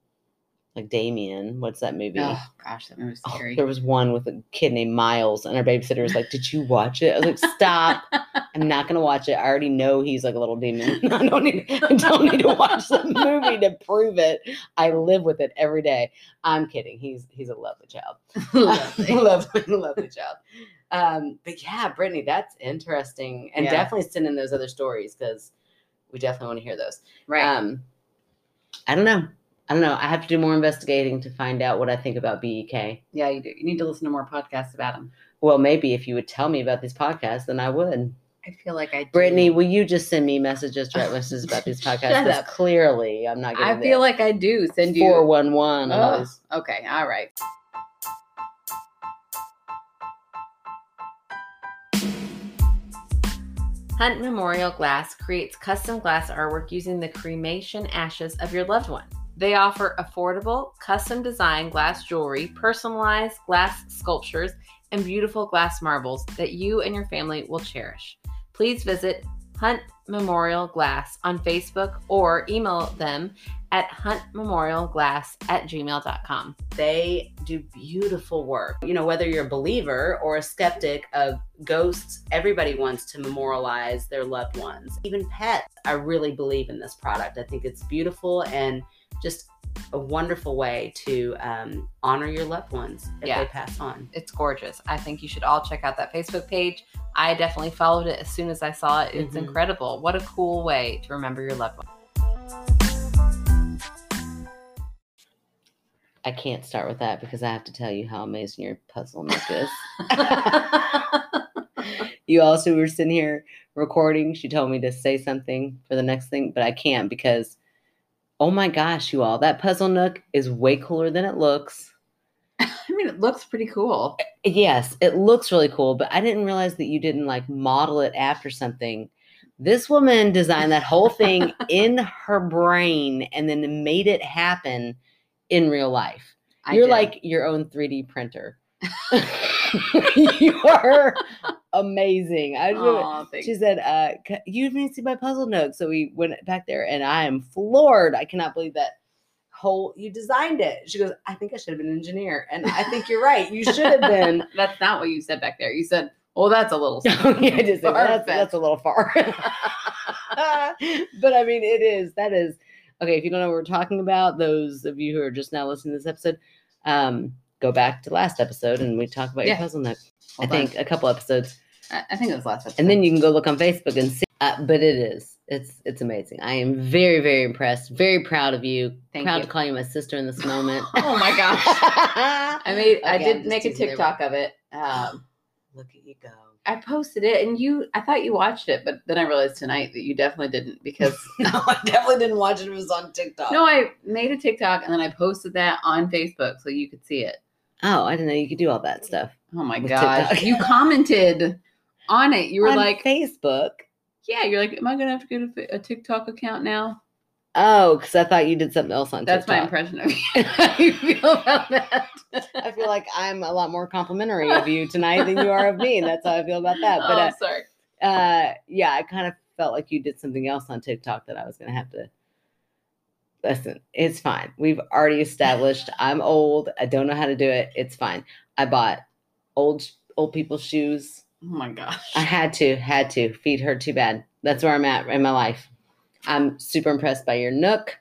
like Damien. What's that movie? oh gosh, that movie's Oh, scary. there was one with a kid named Miles, and our babysitter was like, "Did you watch it?" I was like, "Stop! I'm not gonna watch it. I already know he's like a little demon. I don't need. I don't need to watch the movie to prove it. I live with it every day. I'm kidding. He's he's a lovely child. Lovely. lovely, lovely child. Um, but yeah, Brittany, that's interesting, and Yeah. definitely send in those other stories because we definitely want to hear those. right. Um, I don't know. I don't know. I have to do more investigating to find out what I think about BEK. yeah, you do. You need to listen to more podcasts about them. Well, maybe if you would tell me about these podcasts, then I would. I feel like I. do. Brittany, will you just send me messages, direct messages about these podcasts? Shut 'Cause up. clearly I'm not Getting it. I feel like I do send you. four one one. Okay, all right. Hunt Memorial Glass creates custom glass artwork using the cremation ashes of your loved one. They offer affordable, custom designed glass jewelry, personalized glass sculptures, and beautiful glass marbles that you and your family will cherish. Please visit Hunt Memorial Glass on Facebook or email them at huntmemorialglass at gmail.com. They do beautiful work. You know, whether you're a believer or a skeptic of ghosts, everybody wants to memorialize their loved ones, even pets. I really believe in this product. I think it's beautiful and just a wonderful way to um, honor your loved ones if Yeah. they pass on. It's gorgeous. I think you should all check out that Facebook page. I definitely followed it as soon as I saw it. It's Mhm. incredible. What a cool way to remember your loved one. I can't start with that because I have to tell you how amazing your puzzle nook is. you also were sitting here recording. She told me to say something for the next thing, but I can't because, oh my gosh, you all, that puzzle nook is way cooler than it looks. I mean, it looks pretty cool. Eh, yes, it looks really cool, but I didn't realize that you didn't like model it after something. This woman designed that whole thing in her brain and then made it happen in real life. I You're did. like your own 3D printer. you are amazing. I just, Aw, she said, uh, "You didn't see my puzzle note," So we went back there, and I am floored. I cannot believe that whole you designed it. She goes, "I think I should have been an engineer," and I think you're right. You should have been. That's not what you said back there. You said, "Oh, that's a little." yeah, I just said, that's, that's a little far. but I mean, it is. That is okay. If you don't know what we're talking about, those of you who are just now listening to this episode, um, go back to last episode and we talk about your Yeah. puzzle nook. I Hold on. think a couple episodes, I, I think it was last episode. and then you can go look on Facebook and see. Uh, but it is. It's it's amazing. I am very very impressed. Very proud of you. Thank proud you. to call you my sister in this moment. Oh my gosh. I made. I Okay, I'm did make a. TikTok of it. Um, Look at you go. I posted it, and you. I thought you watched it, but then I realized tonight that you definitely didn't because No, I definitely didn't watch it. It was on TikTok. no, I made a TikTok and then I posted that on Facebook so you could see it. Oh, I didn't know you could do all that stuff. Oh my gosh. TikTok. you commented on it. You were On like, Facebook. yeah, you're like, am I going to have to get a, a TikTok account now? Oh, because I thought you did something else on That's my TikTok. impression of you. How you feel about that? I feel like I'm a lot more complimentary of you tonight than you are of me, that's how I feel about that. oh, But sorry. uh, uh, yeah, I kind of felt like you did something else on TikTok that I was gonna have to. Listen, it's fine. We've already established I'm old. I don't know how to do it. It's fine. I bought old old people's shoes. Oh my gosh. I had to, had to. feed her too bad. That's where I'm at in my life. I'm super impressed by your Nook.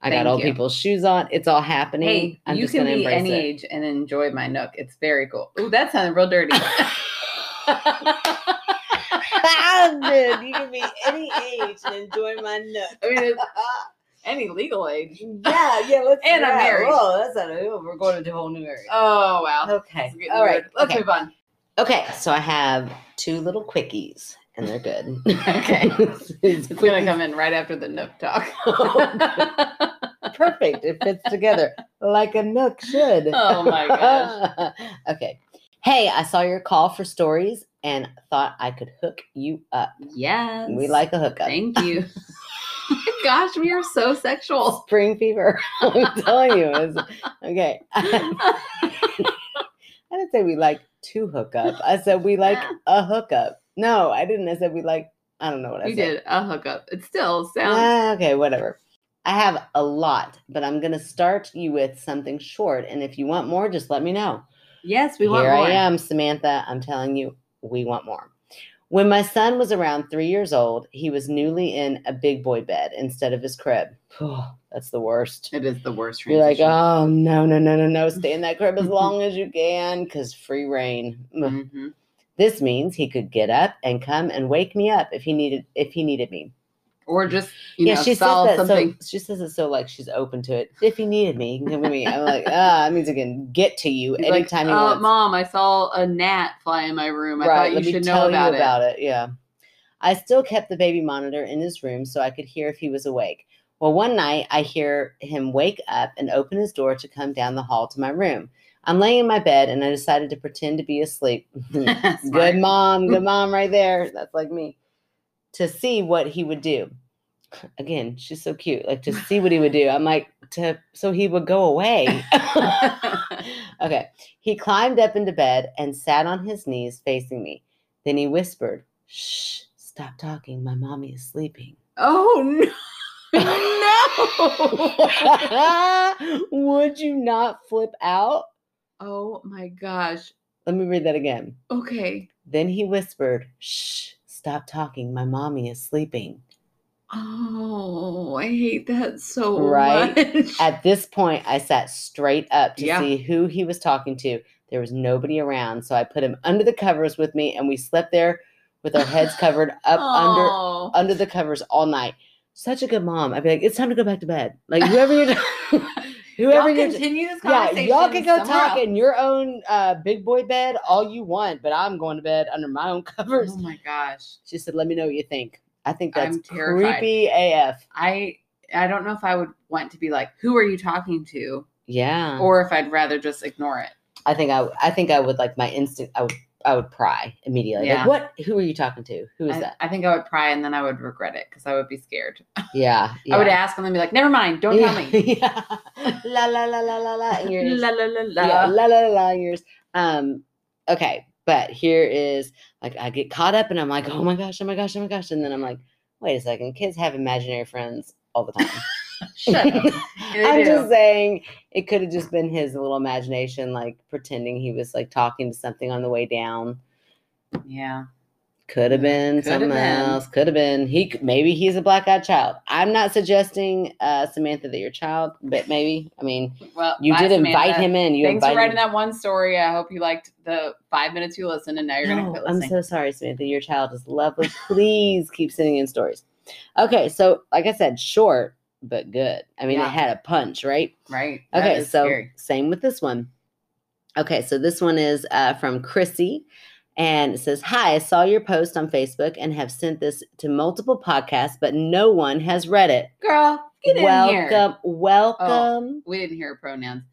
I Thank got old you. people's shoes on. It's all happening. Hey, I'm you just can gonna be any it. age and enjoy my nook. It's very cool. Ooh, that sounded real dirty. Dude, you can be any age and enjoy my Nook. I mean, it's any legal age. yeah, yeah. Let's. And I'm married. Whoa, that's not. oh, We're going into a whole new area. Oh wow. okay. All right. weird. Let's okay. move on. Okay. So I have two little quickies, and they're good. Okay. it's It's gonna come in right after the nook talk. perfect. It fits together like a nook should. Oh my gosh. okay. Hey, I saw your call for stories and thought I could hook you up. yes. We like a hookup. Thank you. Gosh, we are so sexual. Spring fever. I'm telling you. It's, okay. I didn't say we like to hook up. I said we like a hookup. No, I didn't. I said we like, I don't know what I you said. You did a hookup. It still sounds. Ah, okay, whatever. I have a lot, but I'm going to start you with something short. And if you want more, just let me know. yes, we want more. Here. I am, Samantha. I'm telling you, we want more. When my son was around three years old, he was newly in a big boy bed instead of his crib. That's the worst. It is the worst. You're like, oh, no, no, no, no, no. Stay in that crib as long as you can because free reign. Ugh. Mhm. This means he could get up and come and wake me up if he needed if he needed me. Or just you yeah, know she says that something. so she says it so like she's open to it. If he needed me, he can come to me. I'm like, ah, that means I can get to you He's like, anytime he uh, wants. Mom, I saw a gnat fly in my room. I right, thought you let me should know tell about, you it. about it. Yeah. I still kept the baby monitor in his room so I could hear if he was awake. Well, one night I hear him wake up and open his door to come down the hall to my room. I'm laying in my bed and I decided to pretend to be asleep. Good mom, good mom right there. That's like me. To see what he would do. Again, she's so cute. Like to see what he would do. I'm like to so he would go away. okay. He climbed up into bed and sat on his knees facing me. Then he whispered, Shh, stop talking. My mommy is sleeping. oh no! no! Would you not flip out? oh my gosh. Let me read that again. Okay. Then he whispered, Shh, stop talking. My mommy is sleeping. Oh, I hate that so much. Right? much. At this point, I sat straight up to Yeah. see who he was talking to. There was nobody around, so I put him under the covers with me, and we slept there with our heads covered up under Oh. under the covers all night. Such a good mom. I'd be like, it's time to go back to bed. Like whoever you're, whoever Y'all continue this conversation. yeah, y'all can go talk else. in your own uh, big boy bed all you want, but I'm going to bed under my own covers. Oh my gosh. She said, "Let me know what you think." I think that's creepy AF. I I don't know if I would want to be like, who are you talking to? Yeah. Or if I'd rather just ignore it. I think I I think I would like my instinct I would I would pry immediately. Yeah. Like, what who are you talking to? Who is I, that? I think I would pry and then I would regret it because I would be scared. Yeah, I would ask and then be like, never mind, don't tell me. yeah. La la la la la la in your. La la la la. Yeah, la la la la in your. Um okay, but here is like I get caught up and I'm like, oh my gosh, oh my gosh, oh my gosh. And then I'm like, wait a second, kids have imaginary friends all the time. Shut up. I'm just saying it could have just been his little imagination, like pretending he was like talking to something on the way down. Yeah. Could have been Could have something been. else. Could have been he. Maybe he's a black eyed child. I'm not suggesting, uh, Samantha, that you're child, but maybe. I mean, Well, you did invite him in. You Thanks for writing that one story. I hope you liked the five minutes you listened, and now you're gonna No, quit I'm listening. so sorry, Samantha. Your child is lovely. Please keep sending in stories. Okay, so like I said, short but good. I mean, Yeah. it had a punch, right? right. That Okay, so scary. same with this one. Okay, so this one is uh, from Chrissy, and it says, "Hi, I saw your post on Facebook and have sent this to multiple podcasts, but no one has read it. girl, get in welcome, here. Oh. welcome, We didn't hear pronouns.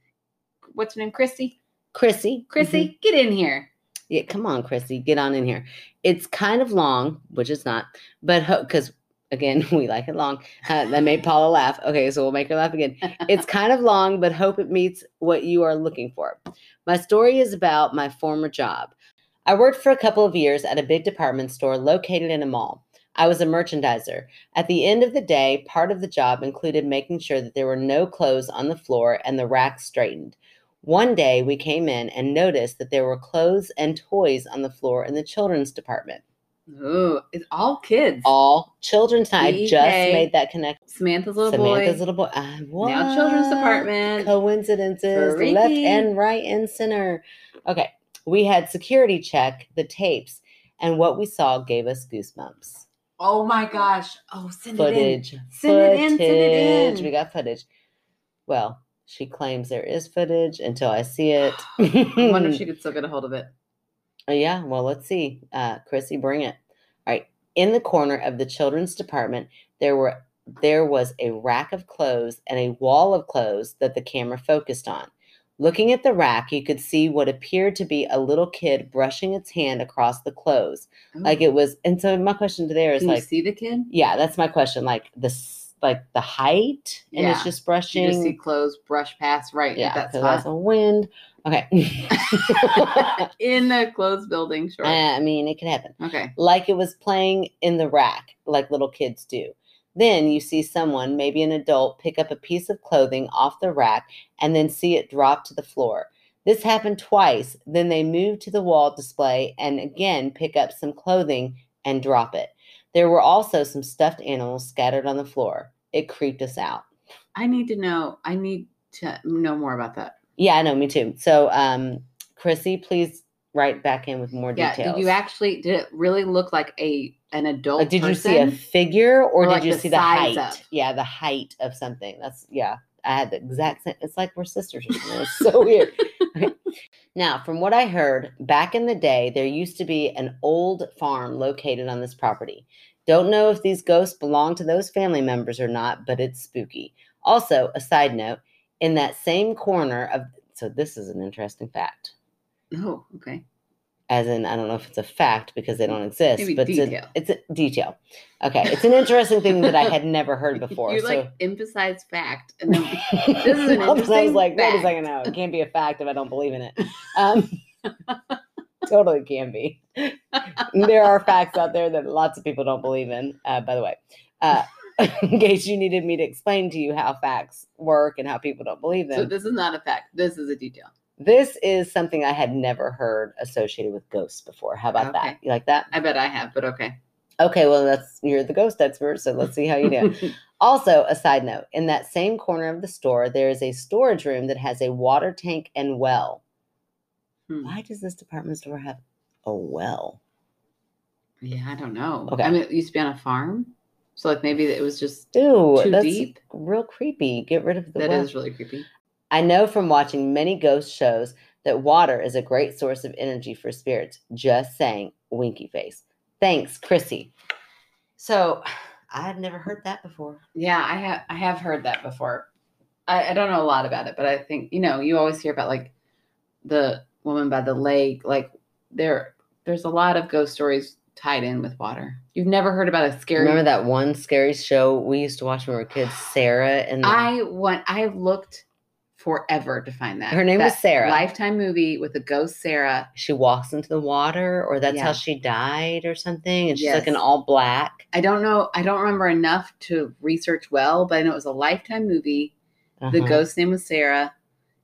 What's her name? Chrissy? Chrissy. Chrissy, Mhm. get in here. Yeah, come on, Chrissy, get on in here. It's kind of long, which it's not, but because Again, we like it long. Uh, that made Paula laugh. Okay, so we'll make her laugh again. It's kind of long, but hope it meets what you are looking for. My story is about my former job. I worked for a couple of years at a big department store located in a mall. I was a merchandiser. At the end of the day, part of the job included making sure that there were no clothes on the floor and the racks straightened. One day we came in and noticed that there were clothes and toys on the floor in the children's department. Ooh, it's all kids. All children's. I just made that connection. Samantha's little boy. Samantha's boy. little boy. I Now children's department. Coincidences, left and right and center. Okay, we had security check the tapes, and what we saw gave us goosebumps. oh my gosh. Oh, send Footage, Send it in, send it in. We got footage. Well, she claims there is footage until I see it. it. I wonder if she could still get a hold of it. Oh, yeah, well, let's see. Uh, Chrissy, bring it. All right. In the corner of the children's department, there were there was a rack of clothes and a wall of clothes that the camera focused on. Looking at the rack, you could see what appeared to be a little kid brushing its hand across the clothes. Like it was and so my question to there is Can you like see the kid? yeah, that's my question. Like the like the height and Yeah. it's just You brushing. just see clothes brush past right yeah, at that 'cause that's a wind. Okay. in the closed building, sure. I mean, it could happen. okay. like it was playing in the rack, like little kids do. Then you see someone, maybe an adult, pick up a piece of clothing off the rack and then see it drop to the floor. This happened twice. Then they move to the wall display and again pick up some clothing and drop it. There were also some stuffed animals scattered on the floor. It creeped us out. I need to know. I need to know more about that. Yeah, I know, me too. So, um, Chrissy, please write back in with more Yeah. details. Did you actually? Did it really look like a an adult? Like, did you see a figure or, Or, did like, you the see the height? of? Yeah, the height of something. That's yeah. I had the exact same. It's like we're sisters. It's so weird. Okay. Now, from what I heard, back in the day, there used to be an old farm located on this property. Don't know if these ghosts belong to those family members or not, but it's spooky. Also, a side note, in that same corner of so this is an interesting fact. Oh, okay. As in, I don't know if it's a fact because they don't exist, Maybe but detail. it's a, it's a detail. Okay, it's an interesting thing that I had never heard before. You so like emphasize fact, and then this is an interesting. I was like, wait a second now. It can't be a fact if I don't believe in it. Um, totally can be. there are facts out there that lots of people don't believe in, uh, by the way. Uh, in case you needed me to explain to you how facts work and how people don't believe them. so this is not a fact. This is a detail. this is something I had never heard associated with ghosts before. How about that? You like that? I bet I have, but okay. Okay, well, that's you're the ghost expert, so let's see how you do. Also, a side note in that same corner of the store, there is a storage room that has a water tank and well. Hmm. Why does this department store have a well? Yeah, I don't know. Okay. I mean, it used to be on a farm, so like maybe it was just Ew, Too that's deep? real creepy. Get rid of the that well. is really creepy. I know from watching many ghost shows that water is a great source of energy for spirits. Just saying, winky face. Thanks, Chrissy. So, I had never heard that before. Yeah, I have I have heard that before. I, I don't know a lot about it, but I think you know you always hear about like the woman by the lake. Like there, there's a lot of ghost stories tied in with water. You've never heard about a scary. Remember that one scary show we used to watch when we were kids, Sarah and the- I want. I looked forever to find that. Her name was Sarah. Lifetime movie with the ghost Sarah. she walks into the water, or that's how she died, or something, and she's like Yes. in all black. I don't know. I don't remember enough to research well, but I know it was a Lifetime movie. The Uh-huh. ghost name was Sarah,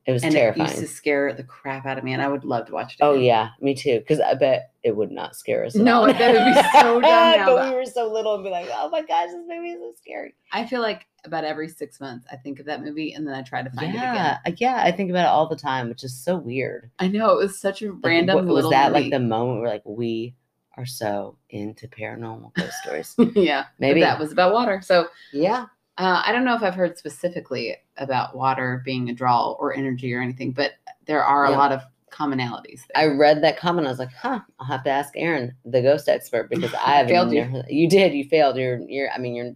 It was and terrifying. it used to scare the crap out of me. And I would love to watch it. Oh yeah, me too. Because I bet it would not scare us. No, bet it'd be so dumb now, but but- we were so little and be like, "Oh my gosh, this movie is so scary." I feel like about every six months I think of that movie and then I try to find it again. Yeah, yeah. I think about it all the time, which is so weird. I know it was such a Like, random what- was that movie. like the moment where like we are so into paranormal ghost stories? yeah, Maybe. that was about water. So yeah. Uh, I don't know if I've heard specifically about water being a draw or energy or anything, but there are Yeah. a lot of commonalities. I read that comment. I was like, "Huh, I'll have to ask Erin, the ghost expert, because I haven't failed you. You did. You failed. You're. You're. I mean, you're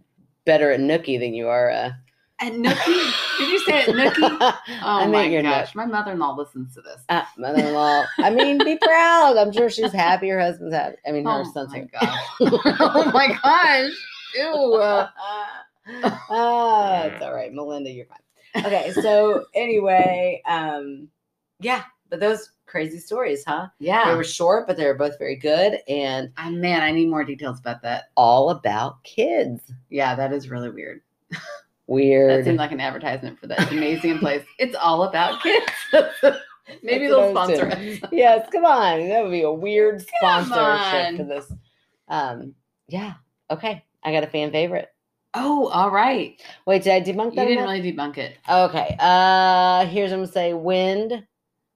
better at Nookie than you are. Uh, and Nookie, did you say it, Nookie? Oh I my meant you're gosh, my mother-in-law listens to this. Uh, mother-in-law. I mean, be proud. I'm sure she's happy. Her husband's happy. I mean, her oh son's my happy. gosh! oh my gosh! Ew. ah, it's all right, Melinda, you're fine. Okay, so anyway, um, yeah, but those crazy stories, huh? Yeah, they were short, but they were both very good and Ah, man, I need more details about that. all about kids. Yeah, that is really weird. Weird. that seemed like an advertisement for that amazing place. It's all about kids. Maybe That's they'll sponsor us. yes, come on. That would be a weird Come sponsorship on. this. Um, yeah. Okay. I got a fan favorite. Oh, all right. Wait, did I debunk that? You didn't really debunk it. Okay. Uh here's what I'm gonna say. Wind.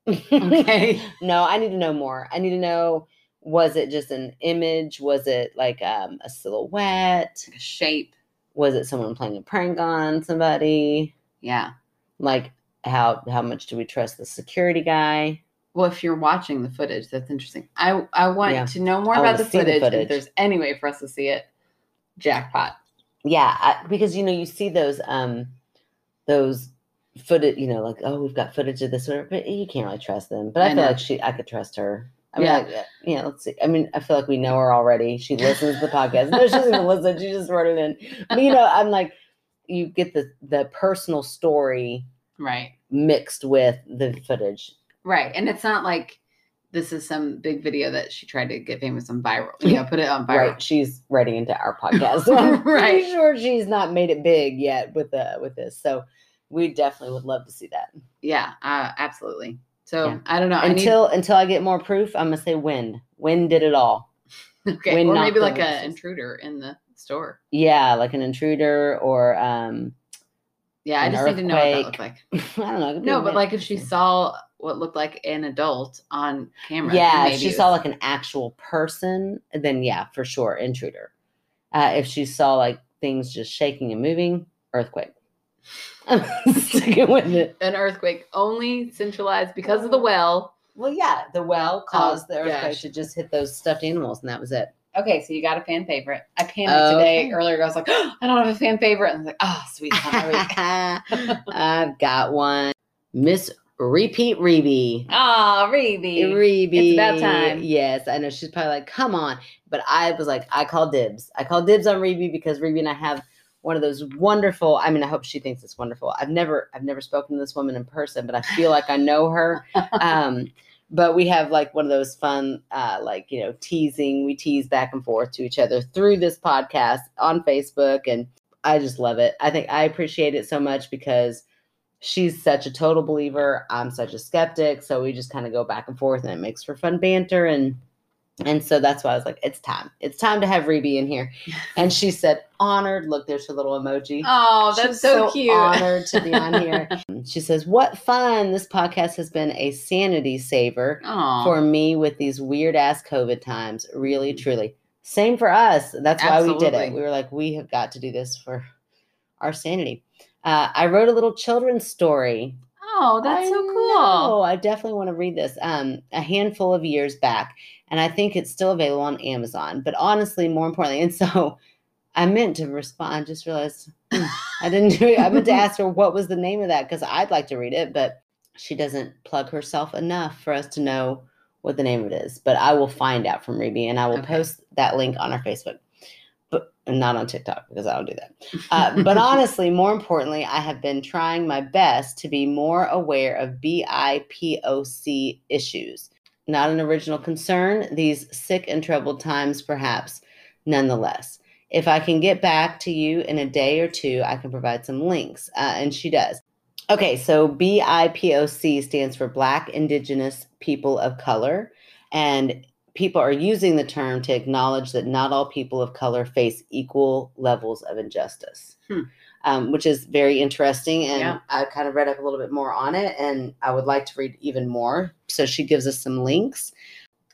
Okay. no, I need to know more. I need to know was it just an image? Was it like um, a silhouette? Like a shape. Was it someone playing a prank on somebody? Yeah. Like how how much do we trust the security guy? Well, if you're watching the footage, that's interesting. I I want Yeah. to know more I about the see the footage, footage. If there's any way for us to see it, jackpot. Yeah, I, because you know you see those um those footage, you know, like oh we've got footage of this, whatever, but you can't really trust them. But I, I feel know. like she, I could trust her. I mean, Yeah. like, yeah, let's see. I mean, I feel like we know her already. She listens to the podcast. No, she doesn't even listen. She just wrote it in. But you know, I'm like, you get the the personal story Right. mixed with the footage. Right. And it's not like this is some big video that she tried to get famous on viral. You know, put it on viral. Right. She's writing into our podcast. So I'm Right. pretty sure she's not made it big yet with uh with this. So we definitely would love to see that. Yeah, uh, absolutely. So Yeah. I don't know. I need- Until until I get more proof, I'm gonna say wind. Wind did it all. okay, when or maybe like an intruder in the store. Yeah, like an intruder or um Yeah, I just need to know what that looked like. I don't know. it could be No, but like if she saw what looked like an adult on camera. yeah, if she saw like an actual person, then yeah, for sure, intruder. Uh, if she saw like things just shaking and moving, earthquake. I'm sticking with it. an earthquake only centralized because of the well. Well, yeah, the well caused the earthquake gosh. to just hit those stuffed animals, and that was it. Okay, so you got a fan favorite. I panicked today earlier. I was like, I don't have a fan favorite. And I was like, oh, sweet. it's not my week." I've got one. Miss Repeat Rebe. Oh, Rebe. Rebe. It's about time. Yes, I know. She's probably like, come on. But I was like, I call dibs. I call dibs on Rebe because Rebe and I have one of those wonderful. I mean, I hope she thinks it's wonderful. I've never, I've never spoken to this woman in person, but I feel like I know her. Um, but we have like one of those fun, uh, like you know, teasing. We tease back and forth to each other through this podcast on Facebook, and I just love it. I think I appreciate it so much because she's such a total believer. I'm such a skeptic. So we just kind of go back and forth and it makes for fun banter. And and so that's why I was like, it's time. It's time to have Reby in here. And she said, honored. Look, there's her little emoji. Oh, that's She's so, cute. Honored to be on here. she says, What fun. This podcast has been a sanity saver Oh, for me with these weird ass COVID times. Really, mm. truly. Same for us. That's why we did it. We were like, we have got to do this for our sanity. Uh, I wrote a little children's story. oh, that's I so cool. know. I definitely want to read this. Um, a handful of years back, and I think it's still available on Amazon. But honestly, more importantly, and so I meant to respond. I just realized hmm, I didn't do it. I meant to ask her what was the name of that because I'd like to read it, but she doesn't plug herself enough for us to know what the name of it is. But I will find out from Reby, and I will Okay. post that link on our Facebook. Not on TikTok because I don't do that. Uh, but honestly, more importantly, I have been trying my best to be more aware of BIPOC issues. Not an original concern, these sick and troubled times, perhaps, nonetheless. If I can get back to you in a day or two, I can provide some links. Uh, and she does. Okay, so BIPOC stands for Black, Indigenous, People of Color. And people are using the term to acknowledge that not all people of color face equal levels of injustice, Hmm. um, which is very interesting. And Yeah. I kind of read up a little bit more on it, and I would like to read even more. So she gives us some links.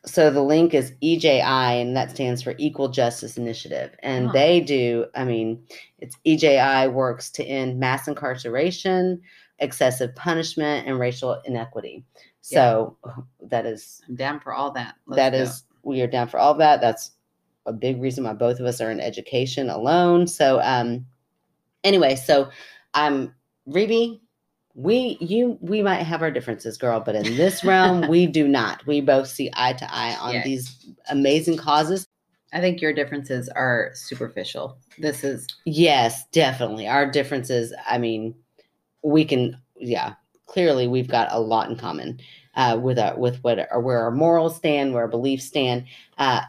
So the link is EJI, and that stands for Equal Justice Initiative. And Huh. they do, I mean, it's EJI works to end mass incarceration, excessive punishment, and racial inequity. So that is I'm down for all that. Let's that go. is we are down for all that that's a big reason why both of us are in education alone so um anyway so i'm Reby, we you we might have our differences girl but in this realm we do not we both see eye to eye on Yes. these amazing causes I think your differences are superficial. This is Yes, definitely. Our differences, I mean, we can yeah, clearly we've got a lot in common uh with our with what our, where our morals stand, where our beliefs stand. Uh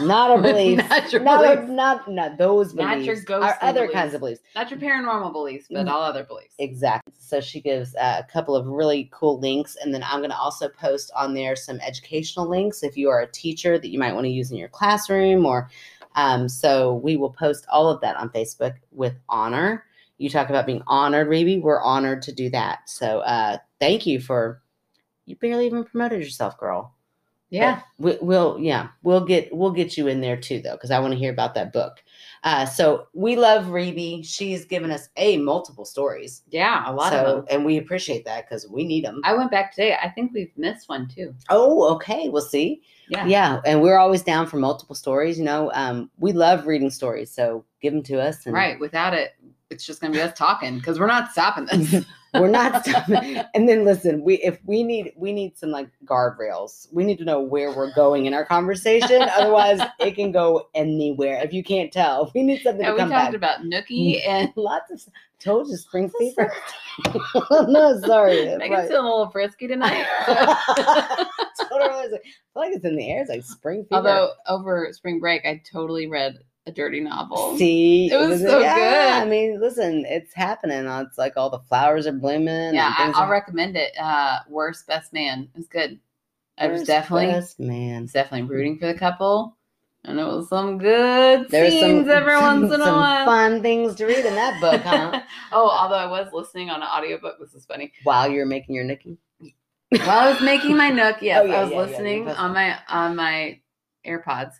not our beliefs. not your not, our- beliefs. not not those Not beliefs. your our other beliefs. kinds of beliefs. not your paranormal beliefs, but Mm. all other beliefs. Exactly. So she gives uh, a couple of really cool links, and then I'm going to also post on there some educational links if you are a teacher that you might want to use in your classroom, or um, so we will post all of that on Facebook with honor. You talk about being honored, Ruby. We're honored to do that. So uh, thank you for. You barely even promoted yourself, girl. Yeah. We, we'll yeah we'll get we'll get you in there too though because I want to hear about that book. Uh, so we love Reby. She's given us a multiple stories. Yeah. A lot so, of them. and we appreciate that because we need them. I went back today. I think we've missed one too. oh, okay. We'll see. Yeah. Yeah, and we're always down for multiple stories. You know, um, we love reading stories, so give them to us. And Right. Without it, it's just gonna be us talking because we're not stopping this. we're not stopping. And then listen, we if we need we need some like guardrails. We need to know where we're going in our conversation. Otherwise, it can go anywhere. If you can't tell, we need something Yeah, to we come talked back. about Nookie mm. and Lots of told you spring fever. no, sorry. Megan's right. feeling a little frisky tonight. totally. I feel like it's in the air. It's like spring fever. Although over spring break, I totally read a dirty novel. See, It was so yeah, good. I mean, listen, it's happening. Uh, It's like all the flowers are blooming. yeah, I, I'll are- recommend it. Uh, Worst Best Man. It's good. I was definitely, best man. was definitely rooting for the couple, and it was some good There's scenes every once in a some while. fun things to read in that book, huh? oh, although I was listening on an audiobook. This is funny. While you're making your Nikki. While I was making my Nook, yes, Oh, yeah, I was yeah, yeah, listening that's- on my on my AirPods,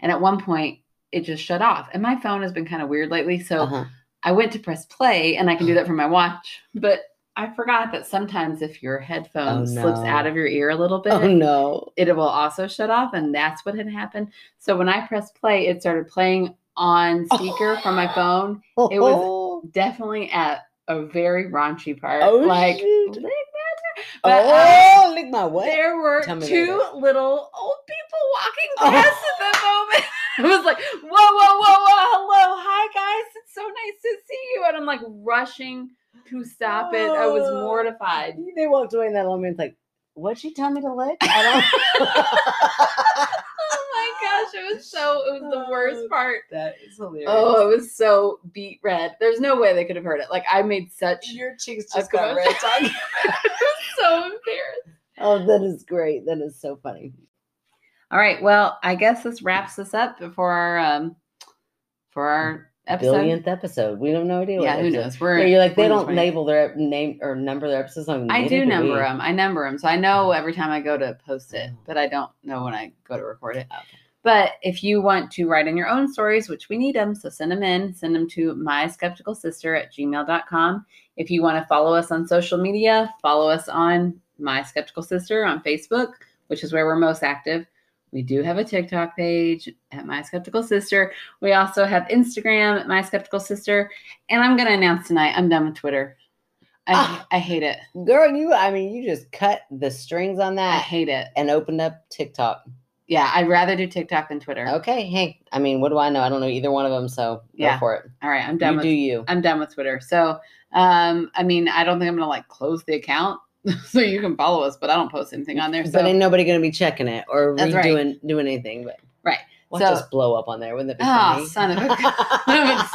and at one point it just shut off. And my phone has been kind of weird lately, so Uh-huh. I went to press play, and I can do that from my watch, but I forgot that sometimes if your headphone Oh, slips no. out of your ear a little bit, Oh no. it will also shut off, and that's what had happened. So when I pressed play, it started playing on speaker from my phone. It was- Oh, Definitely at a very raunchy part, oh like. shoot. But, oh, lick my what? there were two later. little old people walking Oh. past at that moment. I was like, whoa, whoa, whoa, whoa, hello, hi guys, it's so nice to see you. And I'm like rushing to stop it. I was Oh. mortified. They walked away in that moment It's like, what'd she tell me to lick? I Oh my gosh, it was so, it was the worst Oh, part. that is hilarious. Oh, it was so beet red. There's no way they could have heard it. Like I made such your cheeks just got red. commotion. I was so embarrassed. Oh, that is great. That is so funny. All right. Well, I guess this wraps us up for our um for our episode. Billionth episode. We have no idea. what Yeah, who knows? We're Yeah, you're like they don't label their name or number their episodes. On I do number them. them. I number them, so I know every time I go to post it, but I don't know when I go to record it. Okay. But if you want to write in your own stories, which we need them, so send them in. Send them to my skeptical sister at gmail.com. If you want to follow us on social media, follow us on my skeptical sister on Facebook, which is where we're most active. We do have a TikTok page at My Skeptical Sister. We also have Instagram at My Skeptical Sister. And I'm going to announce tonight I'm done with Twitter. I, Ah. I hate it. Girl, you. I mean, you just cut the strings on that. I hate it. and opened up TikTok. Yeah, I'd rather do TikTok than Twitter. Okay. Hey, I mean, what do I know? I don't know either one of them. So Yeah. go for it. All right, I'm done You with do you. I'm done with Twitter. So, um, I mean, I don't think I'm gonna like close the account so you can follow us, but I don't post anything on there. So but ain't nobody gonna be checking it or That's right. redoing doing anything. But right. watch So- just blow up on there. Wouldn't that be Oh, funny? son of a that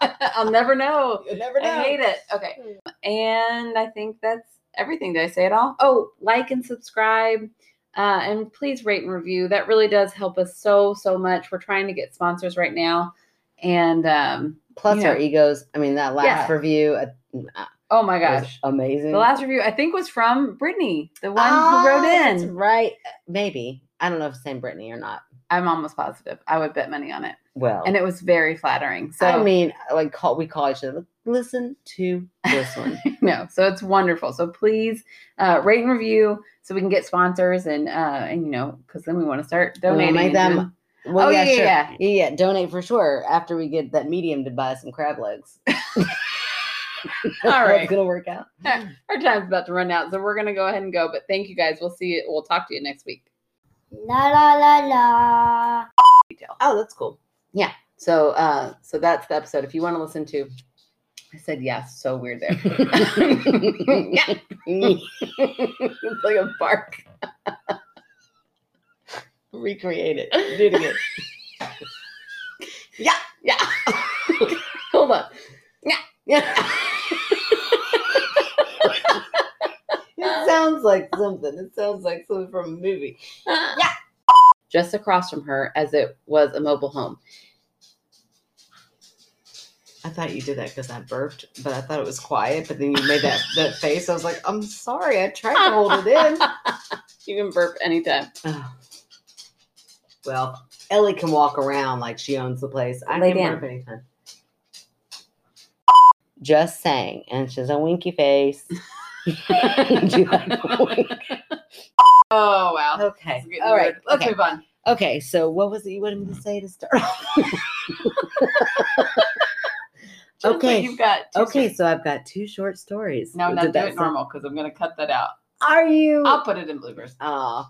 would suck. I'll never know. You never know. I hate it. Okay. And I think that's everything. Did I say it all? Oh, like and subscribe. Uh, and please rate and review. That really does help us so, so much. We're trying to get sponsors right now. And um, Plus our egos. I mean, that last Yeah. review uh, oh my gosh. amazing. The last review I think was from Brittany, the one Ah, who wrote that's in. right? Maybe I don't know if it's saying Brittany or not. I'm almost positive. I would bet money on it. Well, And it was very flattering. So I mean, like call we call each other. Listen to this one. no, so it's wonderful. So please uh, rate and review so we can get sponsors and uh, and you know because then we want to start We'll donating. make them- Well, Oh, yeah, yeah, sure. yeah. yeah, yeah. Donate for sure after we get that medium to buy some crab legs. All right. it's gonna work out. Our time's about to run out, so we're gonna go ahead and go. But thank you guys. We'll see you. We'll talk to you next week. La la la la. Oh, that's cool. Yeah. So, uh, so that's the episode. If you want to listen to, I said yes. So weird there. yeah, it's like a bark. Recreate it. Do it again. Yeah, yeah. Hold on. Yeah. Yeah. It sounds like something. It sounds like something from a movie. Yeah. Just across from her, as it was a mobile home. I thought you did that because I burped, but I thought it was quiet. But then you made that, that face. I was like, I'm sorry. I tried to hold it in. you can burp anytime. Oh. Well, Ellie can walk around like she owns the place. I Lay can down. burp anytime. Just saying, and she's a winky face. Would you like a wink? Oh wow. Okay. Getting All right. weird. Let's Okay. move on. Okay. So, what was it you wanted me to say to start? off? Just Okay. that you've got. two okay. So I've got two short stories. No, Did not do that it sound- normal because I'm gonna cut that out. Are you? I'll put it in bloopers. Oh,